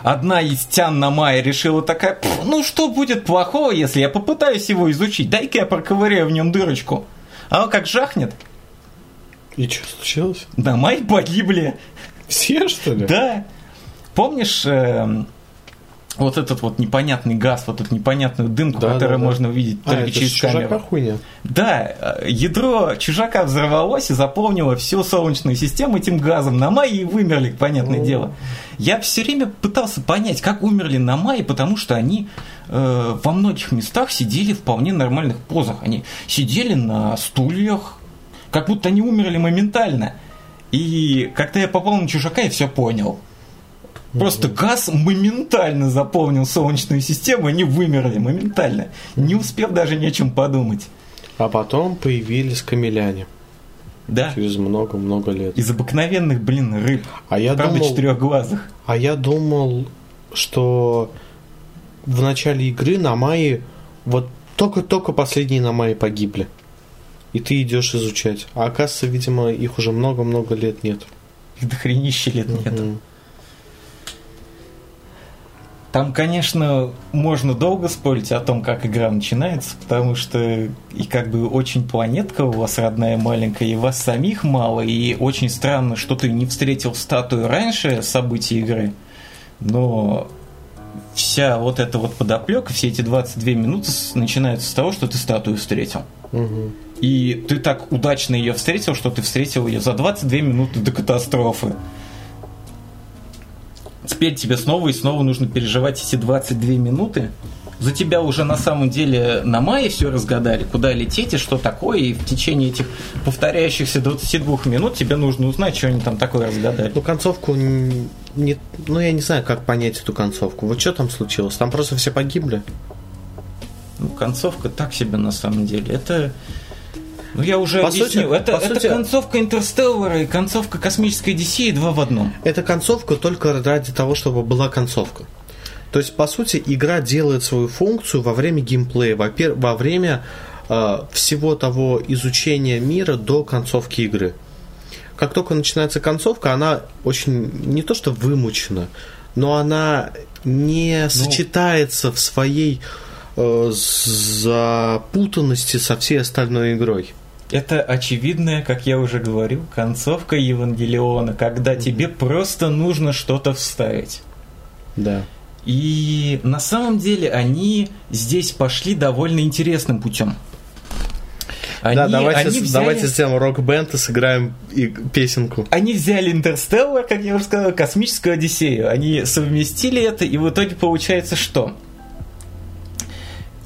Одна из тян на мае решила такая, «Пф, ну что будет плохого, если я попытаюсь его изучить? Дай-ка я проковыряю в нем дырочку. А он как жахнет, И что случилось? на май погибли. Все, что ли? Да. Помнишь эм, вот этот вот непонятный газ, вот эту непонятную дымку, Да, которую да, да. можно увидеть А, только это через ж чужака камеру? хуйня. Да, э, ядро чужака взорвалось и заполнило всю Солнечную систему этим газом. На мае и вымерли, понятное О. дело. Я все время пытался понять, как умерли на мае, потому что они э, во многих местах сидели в вполне нормальных позах. Они сидели на стульях, как будто они умерли моментально. И когда я попал на чужака, я все понял. Просто газ моментально заполнил Солнечную систему, они вымерли моментально, не успев даже ни о чем подумать. А потом появились камеляне Да. через много-много лет. Из обыкновенных, блин, рыб. А я Правда, думал, четырехглазых. а я думал, что в начале игры на мае вот только-только последние на мае погибли. И ты идешь изучать. А оказывается, видимо, их уже много-много лет нет. Их до хренища лет нет. Там, конечно, можно долго спорить о том, как игра начинается, потому что и как бы очень планетка у вас родная маленькая, и вас самих мало, и очень странно, что ты не встретил статую раньше событий игры, но вся вот эта вот подоплека, все эти 22 минуты начинаются с того, что ты статую встретил. И ты так удачно ее встретил, что ты встретил ее за 22 минуты до катастрофы. Теперь тебе снова и снова нужно переживать эти 22 минуты. За тебя уже на самом деле на мае все разгадали, куда лететь и что такое, и в течение этих повторяющихся 22 минут тебе нужно узнать, что они там такое разгадали. Ну, концовку не... Ну, я не знаю, как понять эту концовку. Вот что там случилось? Там просто все погибли? Ну, концовка так себе на самом деле. Это. Ну, я уже По объяснил. сути- это, по это сути- концовка Интерстеллара и концовка Космической Одиссеи два в одном. Это концовка только ради того, чтобы была концовка. То есть, по сути, игра делает свою функцию во время геймплея, во, пер- во время э, всего того изучения мира до концовки игры. Как только начинается концовка, она очень не то что вымучена, но она не сочетается в своей э, запутанности со всей остальной игрой. Это очевидная, как я уже говорил, концовка Евангелиона, когда тебе просто нужно что-то вставить. Да. И на самом деле они здесь пошли довольно интересным путем. Они, да, давайте, они взяли, давайте сделаем рок-бенд и сыграем и песенку. они взяли Интерстеллар, как я уже сказал, космическую Одиссею. Они совместили это, и в итоге получается что?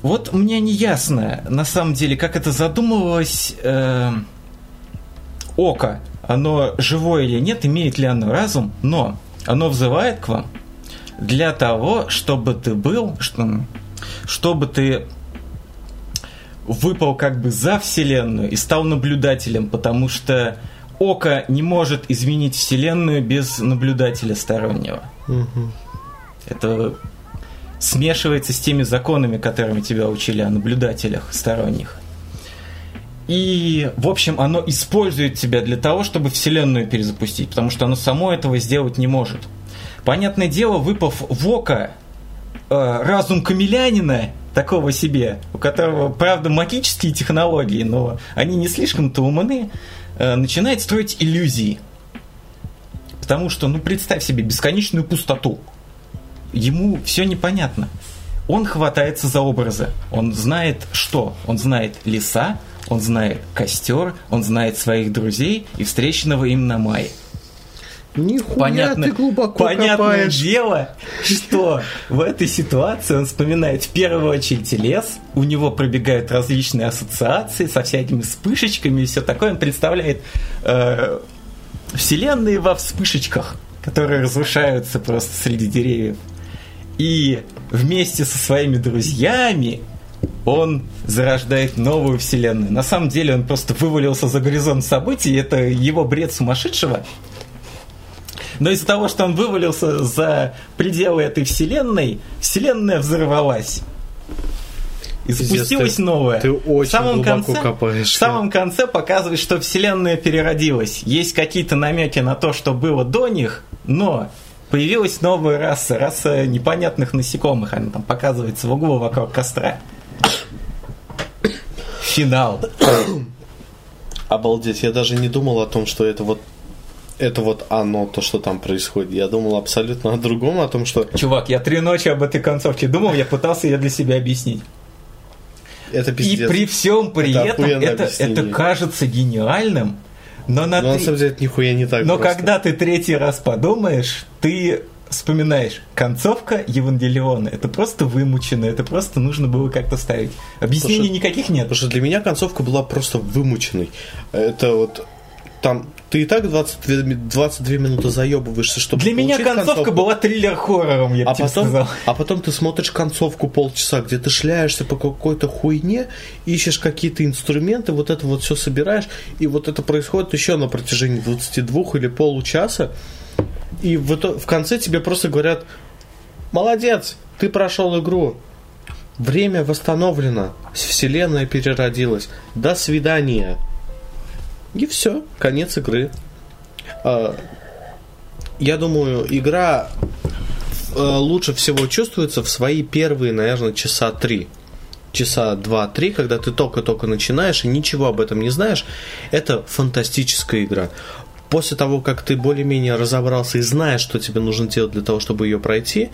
Вот мне не ясно, на самом деле, как это задумывалось э, око. Оно живое или нет, имеет ли оно разум, но оно взывает к вам для того, чтобы ты был, что, чтобы ты выпал как бы за Вселенную и стал наблюдателем, потому что око не может изменить Вселенную без наблюдателя стороннего. Мгм. Это смешивается с теми законами, которыми тебя учили о наблюдателях сторонних. И, в общем, оно использует тебя для того, чтобы Вселенную перезапустить, потому что оно само этого сделать не может. Понятное дело, выпав в око э, разум камелянина, такого себе, у которого, правда, магические технологии, но они не слишком-то умны, э, начинает строить иллюзии. Потому что, ну, представь себе бесконечную пустоту. Ему все непонятно. Он хватается за образы. Он знает что? Он знает леса, он знает костер, он знает своих друзей и встреченного им на мае. Нихуя Понятно, ты глубоко понятное копаешь. дело, что в этой ситуации он вспоминает в первую очередь лес, у него пробегают различные ассоциации со всякими вспышечками и все такое. Он представляет э, вселенные во вспышечках, которые разрушаются просто среди деревьев. И вместе со своими друзьями он зарождает новую вселенную. На самом деле он просто вывалился за горизонт событий, это его бред сумасшедшего. Но из-за того, что он вывалился за пределы этой вселенной, вселенная взорвалась. И запустилась ты- новая. ты очень в самом глубоко конце, копаешь. В самом конце показывает, что вселенная переродилась. Есть какие-то намеки на то, что было до них, но появилась новая раса, раса непонятных насекомых. Она там показывается в углу вокруг костра. Финал. Обалдеть, я даже не думал о том, что это вот это вот оно, то, что там происходит. Я думал абсолютно о другом, о том, что Чувак, я три ночи об этой концовке думал, я пытался ее для себя объяснить. это пиздец. И при всем при Это этом это, объяснение. это кажется гениальным, но на Но на три- самом деле это нихуя не так но просто. когда ты третий раз подумаешь, ты вспоминаешь, концовка Евангелиона, это просто вымучено, это просто нужно было как-то ставить. Объяснений Потому никаких нет. Потому что для меня концовка была просто вымученной. Это вот там ты и так 22, ми- 22 минуты заебываешься, чтобы Для меня концовка концовку. была триллер-хоррором, я А тебе потом, сказал. а потом ты смотришь концовку полчаса, где ты шляешься по какой-то хуйне, ищешь какие-то инструменты, вот это вот все собираешь, и вот это происходит еще на протяжении 22 или получаса, и в, ито- в конце тебе просто говорят, молодец, ты прошел игру, время восстановлено, вселенная переродилась, до свидания. И все, конец игры. А, Я думаю, игра э, лучше всего чувствуется в свои первые, наверное, часа три. Часа два-три, когда ты только-только начинаешь и ничего об этом не знаешь. Это фантастическая игра. После того, как ты более-менее разобрался и знаешь, что тебе нужно делать для того, чтобы ее пройти,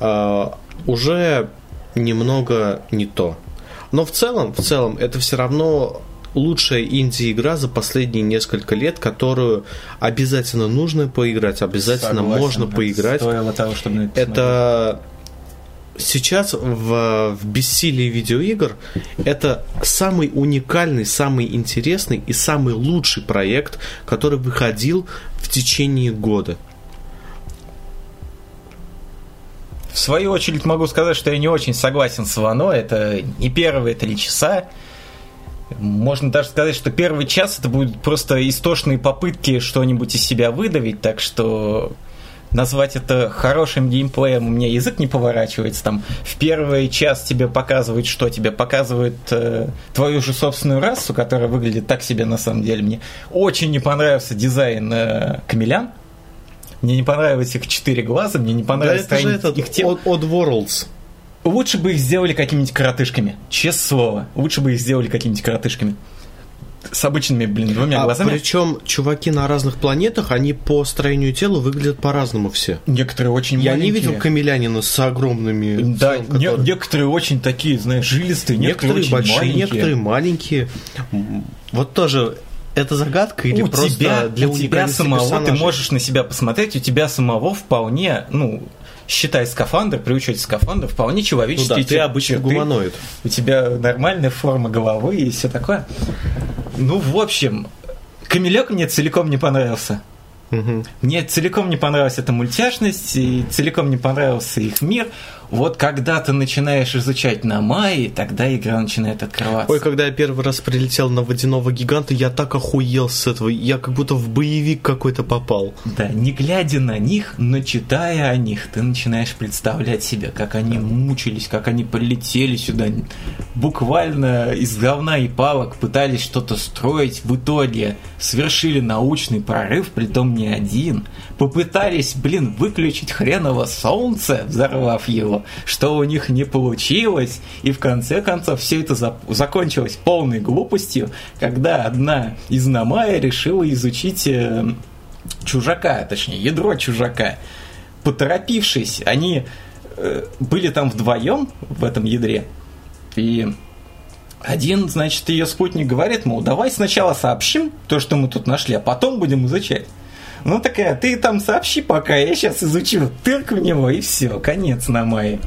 э, уже немного не то. Но в целом, в целом, это все равно лучшая инди-игра за последние несколько лет, которую обязательно нужно поиграть, обязательно Согласен, можно поиграть. Стоило того, чтобы это. Это сейчас в, в бессилии видеоигр это самый уникальный, самый интересный и самый лучший проект, который выходил в течение года. В свою очередь могу сказать, что я не очень согласен с Вано. Это не первые три часа. Можно даже сказать, что первый час это будут просто истошные попытки что-нибудь из себя выдавить, так что назвать это хорошим геймплеем у меня язык не поворачивается. Там в первый час тебе показывают что? Тебе показывают э, твою же собственную расу, которая выглядит так себе на самом деле. Мне очень не понравился дизайн э, камелян. Мне не понравились их четыре глаза, мне не Да, понравилось это же этот их. Odd, Odd Worlds. Лучше бы их сделали какими-нибудь коротышками. Честное слово. Лучше бы их сделали какими-нибудь коротышками. С обычными, блин, двумя А глазами. причем чуваки на разных планетах, они по строению тела выглядят по-разному все. Некоторые очень Я не маленькие. видел камелянина с огромными... Да, телом, не- которые- некоторые очень такие, знаешь, жилистые, некоторые, Некоторые очень большие, маленькие. некоторые маленькие. Вот тоже это загадка или у просто тебя, для у тебя самого ты персонажа? можешь на себя посмотреть, у тебя самого вполне, ну, считай скафандр, при учете скафандра, вполне Ну человеческие да, ты обычный гуманоид. у тебя нормальная форма головы и все такое. Ну, в общем, Камелек мне целиком не понравился. Угу. Мне целиком не понравилась эта мультяшность, и целиком не понравился их мир. Вот когда ты начинаешь изучать на Майи, тогда игра начинает открываться. Ой, когда я первый раз прилетел на водяного гиганта, я так охуел с этого. Я как будто в боевик какой-то попал. Да, не глядя на них, но читая о них, ты начинаешь представлять себе, как они мучились, как они прилетели сюда. Буквально из говна и палок пытались что-то строить. В итоге совершили научный прорыв, притом не один. Попытались, блин, выключить хреново солнце, взорвав его что у них не получилось, и в конце концов все это за закончилось полной глупостью, когда одна из Намая решила изучить э, чужака, точнее, ядро чужака. Поторопившись, они э, были там вдвоем в этом ядре, и один, значит, ее спутник говорит, мол, давай сначала сообщим то, что мы тут нашли, а потом будем изучать. Ну такая, ты там сообщи пока, я сейчас изучу тырк в него, и все, конец на мае.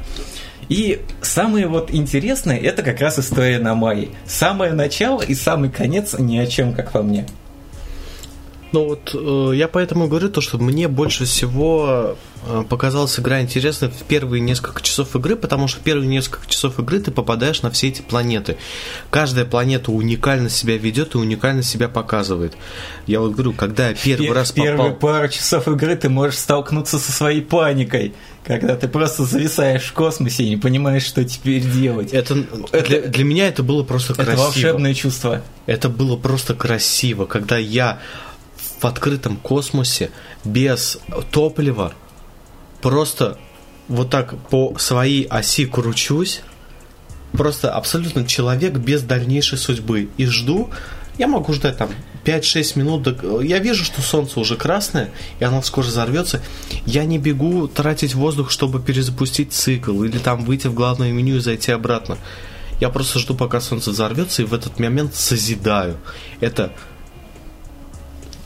И самое вот интересное, это как раз история на мае. Самое начало и самый конец ни о чем, как по мне. Ну вот э, я поэтому говорю то, что мне больше всего показалась игра интересной в первые несколько часов игры, потому что в первые несколько часов игры ты попадаешь на все эти планеты. Каждая планета уникально себя ведет и уникально себя показывает. Я вот говорю, когда я первый в раз попал... Первые пару часов игры ты можешь столкнуться со своей паникой когда ты просто зависаешь в космосе и не понимаешь, что теперь делать. Это, это для, для меня это было просто красиво. Это волшебное чувство. Это было просто красиво, когда я в открытом космосе без топлива просто вот так по своей оси кручусь, просто абсолютно человек без дальнейшей судьбы. И жду, я могу ждать там 5-6 минут. Я вижу, что солнце уже красное, и оно скоро взорвется. Я не бегу тратить воздух, чтобы перезапустить цикл, или там выйти в главное меню и зайти обратно. Я просто жду, пока солнце взорвется, и в этот момент созидаю. Это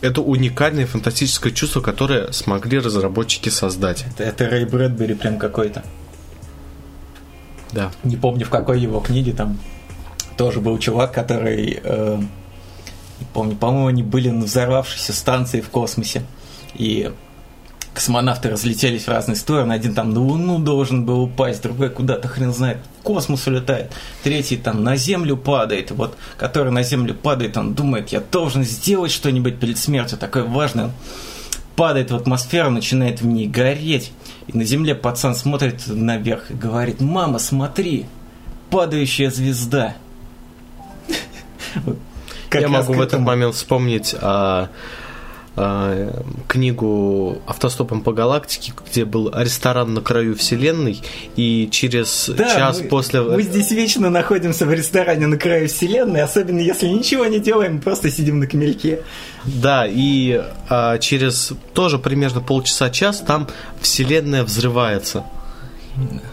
это уникальное фантастическое чувство, которое смогли разработчики создать. Это, это Рэй Брэдбери прям какой-то. Да. Не помню, в какой его книге там тоже был чувак, который... Э, не помню, по-моему, они были на взорвавшейся станции в космосе. И космонавты разлетелись в разные стороны. Один там на Луну должен был упасть, другой куда-то хрен знает, в космос улетает. Третий там на Землю падает. Вот, который на Землю падает, он думает, я должен сделать что-нибудь перед смертью, такое важное. Падает в атмосферу, начинает в ней гореть. И на Земле пацан смотрит наверх и говорит, мама, смотри, падающая звезда. <laughs> Я могу в этот момент вспомнить а, Э, книгу «Автостопом по галактике», где был ресторан на краю вселенной, и через да, час мы, после... Мы здесь вечно находимся в ресторане на краю вселенной, особенно если ничего не делаем, просто сидим на камельке. Да, и а, через тоже примерно полчаса-час там вселенная взрывается.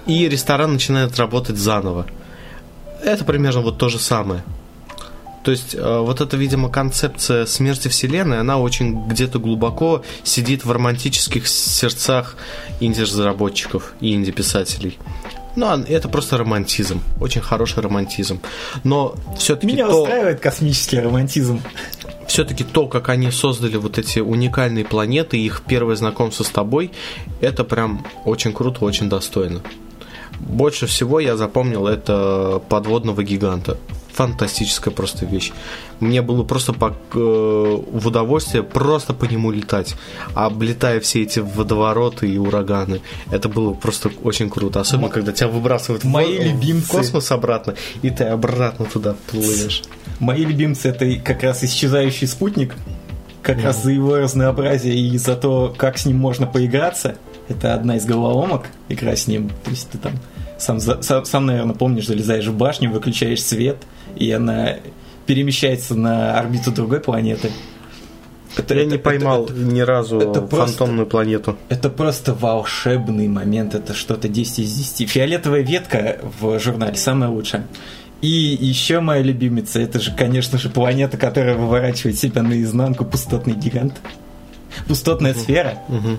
И ресторан начинает работать заново. Это примерно вот то же самое. То есть э, вот эта, видимо, концепция смерти Вселенной, она очень где-то глубоко сидит в романтических сердцах инди-разработчиков и инди-писателей. Ну, а это просто романтизм. Очень хороший романтизм. Но все-таки. Меня то... устраивает космический романтизм. Все-таки то, как они создали вот эти уникальные планеты, их первое знакомство с тобой, это прям очень круто, очень достойно. Больше всего я запомнил это подводного гиганта фантастическая просто вещь. Мне было просто по, э, в удовольствие просто по нему летать, облетая все эти водовороты и ураганы. Это было просто очень круто, особенно М- когда тебя выбрасывают Мои в, любимцы. в космос обратно, и ты обратно туда плывешь. Мои любимцы это как раз исчезающий спутник, как mm. раз за его разнообразие и за то, как с ним можно поиграться. Это одна из головоломок, игра с ним. То есть ты там сам, сам, сам, наверное, помнишь, залезаешь в башню, выключаешь свет, и она перемещается на орбиту другой планеты. Это, Я это, не поймал это, ни разу это фантомную просто, планету. Это просто волшебный момент, это что-то 10 из 10. Фиолетовая ветка в журнале самая лучшая. И еще моя любимица, это же, конечно же, планета, которая выворачивает себя наизнанку, пустотный гигант. Пустотная uh-huh. сфера. Uh-huh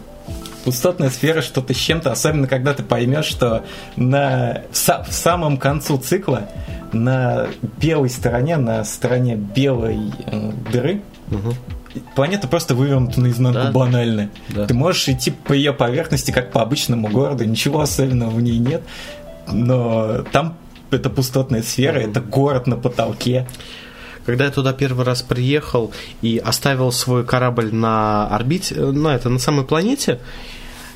пустотная сфера что-то с чем-то, особенно когда ты поймешь, что на, в, в самом концу цикла на белой стороне, на стороне белой э, дыры, угу. планета просто вывернута наизнанку Да. банально. Да. Ты можешь идти по ее поверхности, как по обычному городу, ничего особенного в ней нет, но там это пустотная сфера, это город на потолке. Когда я туда первый раз приехал и оставил свой корабль на орбите, э, на это, на самой планете,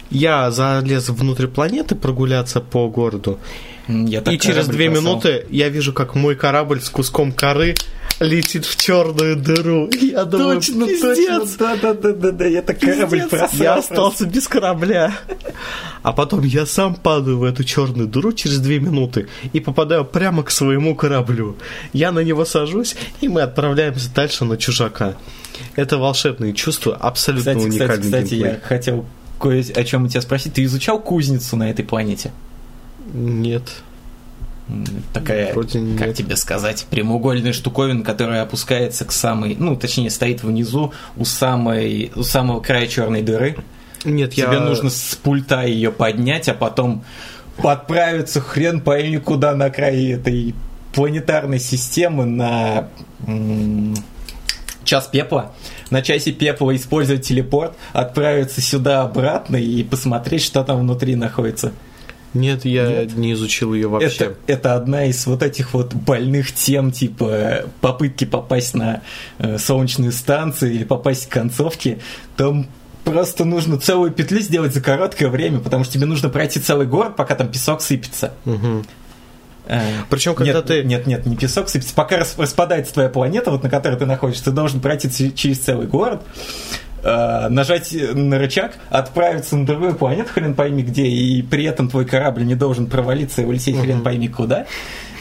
я залез внутрь планеты прогуляться по городу, Я и через две бросал. минуты я вижу, как мой корабль с куском коры летит в черную дыру. Я думаю, Точно, «Пиздец, точно, да, да, да, да, да, я так корабль бросал. Я <laughs> остался без корабля. А потом я сам падаю в эту черную дыру через две минуты и попадаю прямо к своему кораблю. Я на него сажусь, и мы отправляемся дальше на чужака. Это волшебные чувства, абсолютно Кстати, кстати, уникальный кстати, геймплей. я хотел кое о чем у тебя спросить. Ты изучал кузницу на этой планете? Нет. Такая, Вроде как нет. тебе сказать, прямоугольная штуковина, которая опускается к самой, ну, точнее, стоит внизу у самой, у самого края черной дыры. Нет, Тебе я... нужно с пульта ее поднять, а потом подправиться хрен пойми куда на край этой планетарной системы на м, час пепла. На часе пепла использовать телепорт, отправиться сюда обратно и посмотреть, что там внутри находится. Нет, я Нет? не изучил ее вообще. Это, это одна из вот этих вот больных тем, типа э, попытки попасть на э, солнечную станцию или попасть к концовке. Там просто нужно целую петлю сделать за короткое время, потому что тебе нужно пройти целый город, пока там песок сыпется. Мгм. Э, Причем, когда нет, ты... Нет, нет, не песок сыпется. Пока рас- распадается твоя планета, вот на которой ты находишься, ты должен пройти через целый город, э, нажать на рычаг, отправиться на другую планету, хрен пойми где, и при этом твой корабль не должен провалиться и улететь хрен Мгм. пойми куда.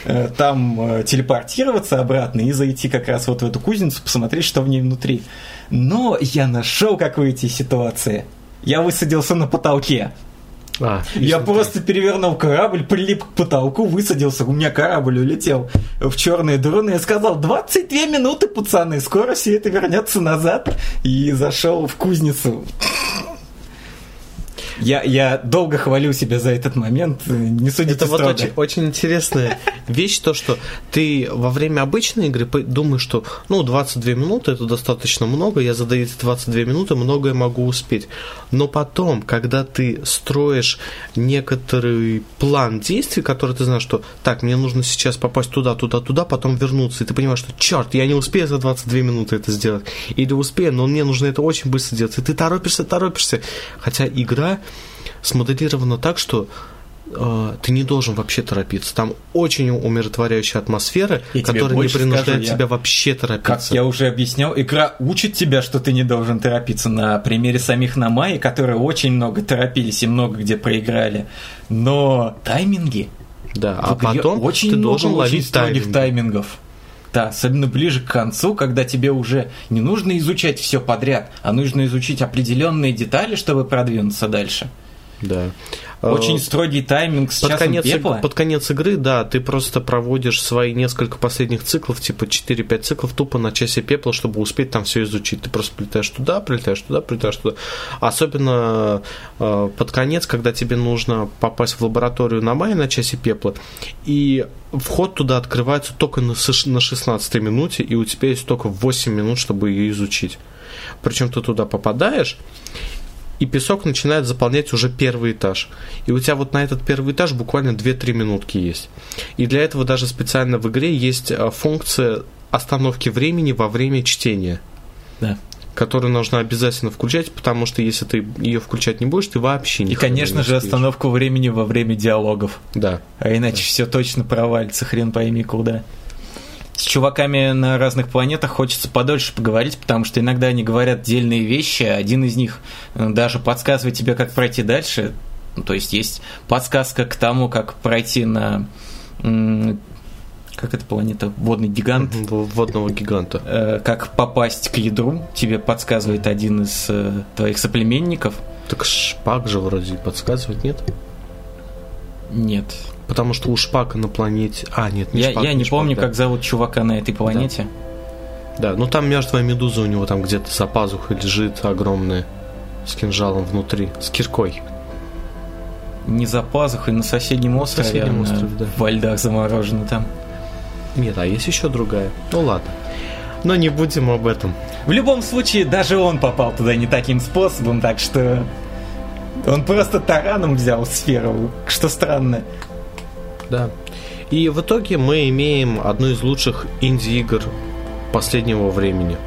Э, Там телепортироваться обратно и зайти как раз вот в эту кузницу, посмотреть, что в ней внутри. Но я нашел, как выйти из ситуации. Я высадился на потолке. А, Я просто перевернул корабль, прилип к потолку, высадился, у меня корабль улетел в черную дыру, но я сказал, 22 минуты, пацаны, скоро все это вернется назад, и зашел в кузницу. Я, я долго хвалю себя за этот момент, не судите Это вот строго. очень, очень интересная вещь, то, что ты во время обычной игры думаешь, что ну 22 минуты это достаточно много, я за эти 22 минуты многое могу успеть. Но потом, когда ты строишь некоторый план действий, который ты знаешь, что так, мне нужно сейчас попасть туда, туда, туда, потом вернуться, и ты понимаешь, что черт, я не успею за 22 минуты это сделать. Или успею, но мне нужно это очень быстро делать. И ты торопишься, торопишься. Хотя игра смоделирована так, что э, ты не должен вообще торопиться. Там очень умиротворяющая атмосфера, тебе которая не принуждает скажу, я- тебя вообще Как торопиться. я уже объяснял, игра учит тебя, что ты не должен торопиться на примере самих Намаи, которые очень много торопились и много где проиграли. Но тайминги Да, а потом очень ты должен ловить тайминги. таймингов. Да, особенно ближе к концу, когда тебе уже не нужно изучать все подряд, а нужно изучить определенные детали, чтобы продвинуться дальше. Да. Очень Э, строгий тайминг с под конец, пепла. под конец игры, да, ты просто проводишь свои несколько последних циклов, типа 4-5 циклов тупо на часе пепла, чтобы успеть там все изучить. Ты просто прилетаешь туда, прилетаешь туда, прилетаешь туда. Особенно э, под конец, когда тебе нужно попасть в лабораторию на мае на часе пепла, и вход туда открывается только на 16 минуте, и у тебя есть только 8 минут, чтобы ее изучить. Причем ты туда попадаешь, и песок начинает заполнять уже первый этаж. И у тебя вот на этот первый этаж буквально 2-3 минутки есть. И для этого даже специально в игре есть э, функция остановки времени во время чтения, Да. которую нужно обязательно включать, потому что если ты ее включать не будешь, ты вообще не И, конечно же, остановку времени во время диалогов. Да. А иначе все точно провалится, хрен пойми куда. С чуваками на разных планетах хочется подольше поговорить, потому что иногда они говорят дельные вещи. Один из них э, даже подсказывает тебе, как пройти дальше. Ну, то есть есть подсказка к тому, как пройти на... Как эта планета? Водный гигант. Водного гиганта. Э, Как попасть к ядру. Тебе подсказывает один из э, твоих соплеменников. Так шпак же вроде подсказывает, нет? Нет. Потому что у шпака на планете... А, нет, не Я, шпак, я не шпак, помню, да. как зовут чувака на этой планете. Да, ну там мертвая медуза у него там где-то за пазухой лежит огромная. С кинжалом внутри. С киркой. Не за пазухой, на соседнем острове. соседнем острове, да. Во льдах заморожена там. Нет, а есть еще другая. Ну ладно. Но не будем об этом. В любом случае, даже он попал туда не таким способом, так что он просто тараном взял сферу, что странно. Да. И в итоге мы имеем одну из лучших инди-игр последнего времени.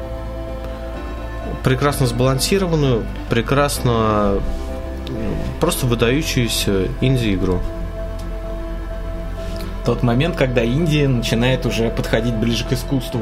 Прекрасно сбалансированную, прекрасно просто выдающуюся инди-игру. Тот момент, когда Индия начинает уже подходить ближе к искусству.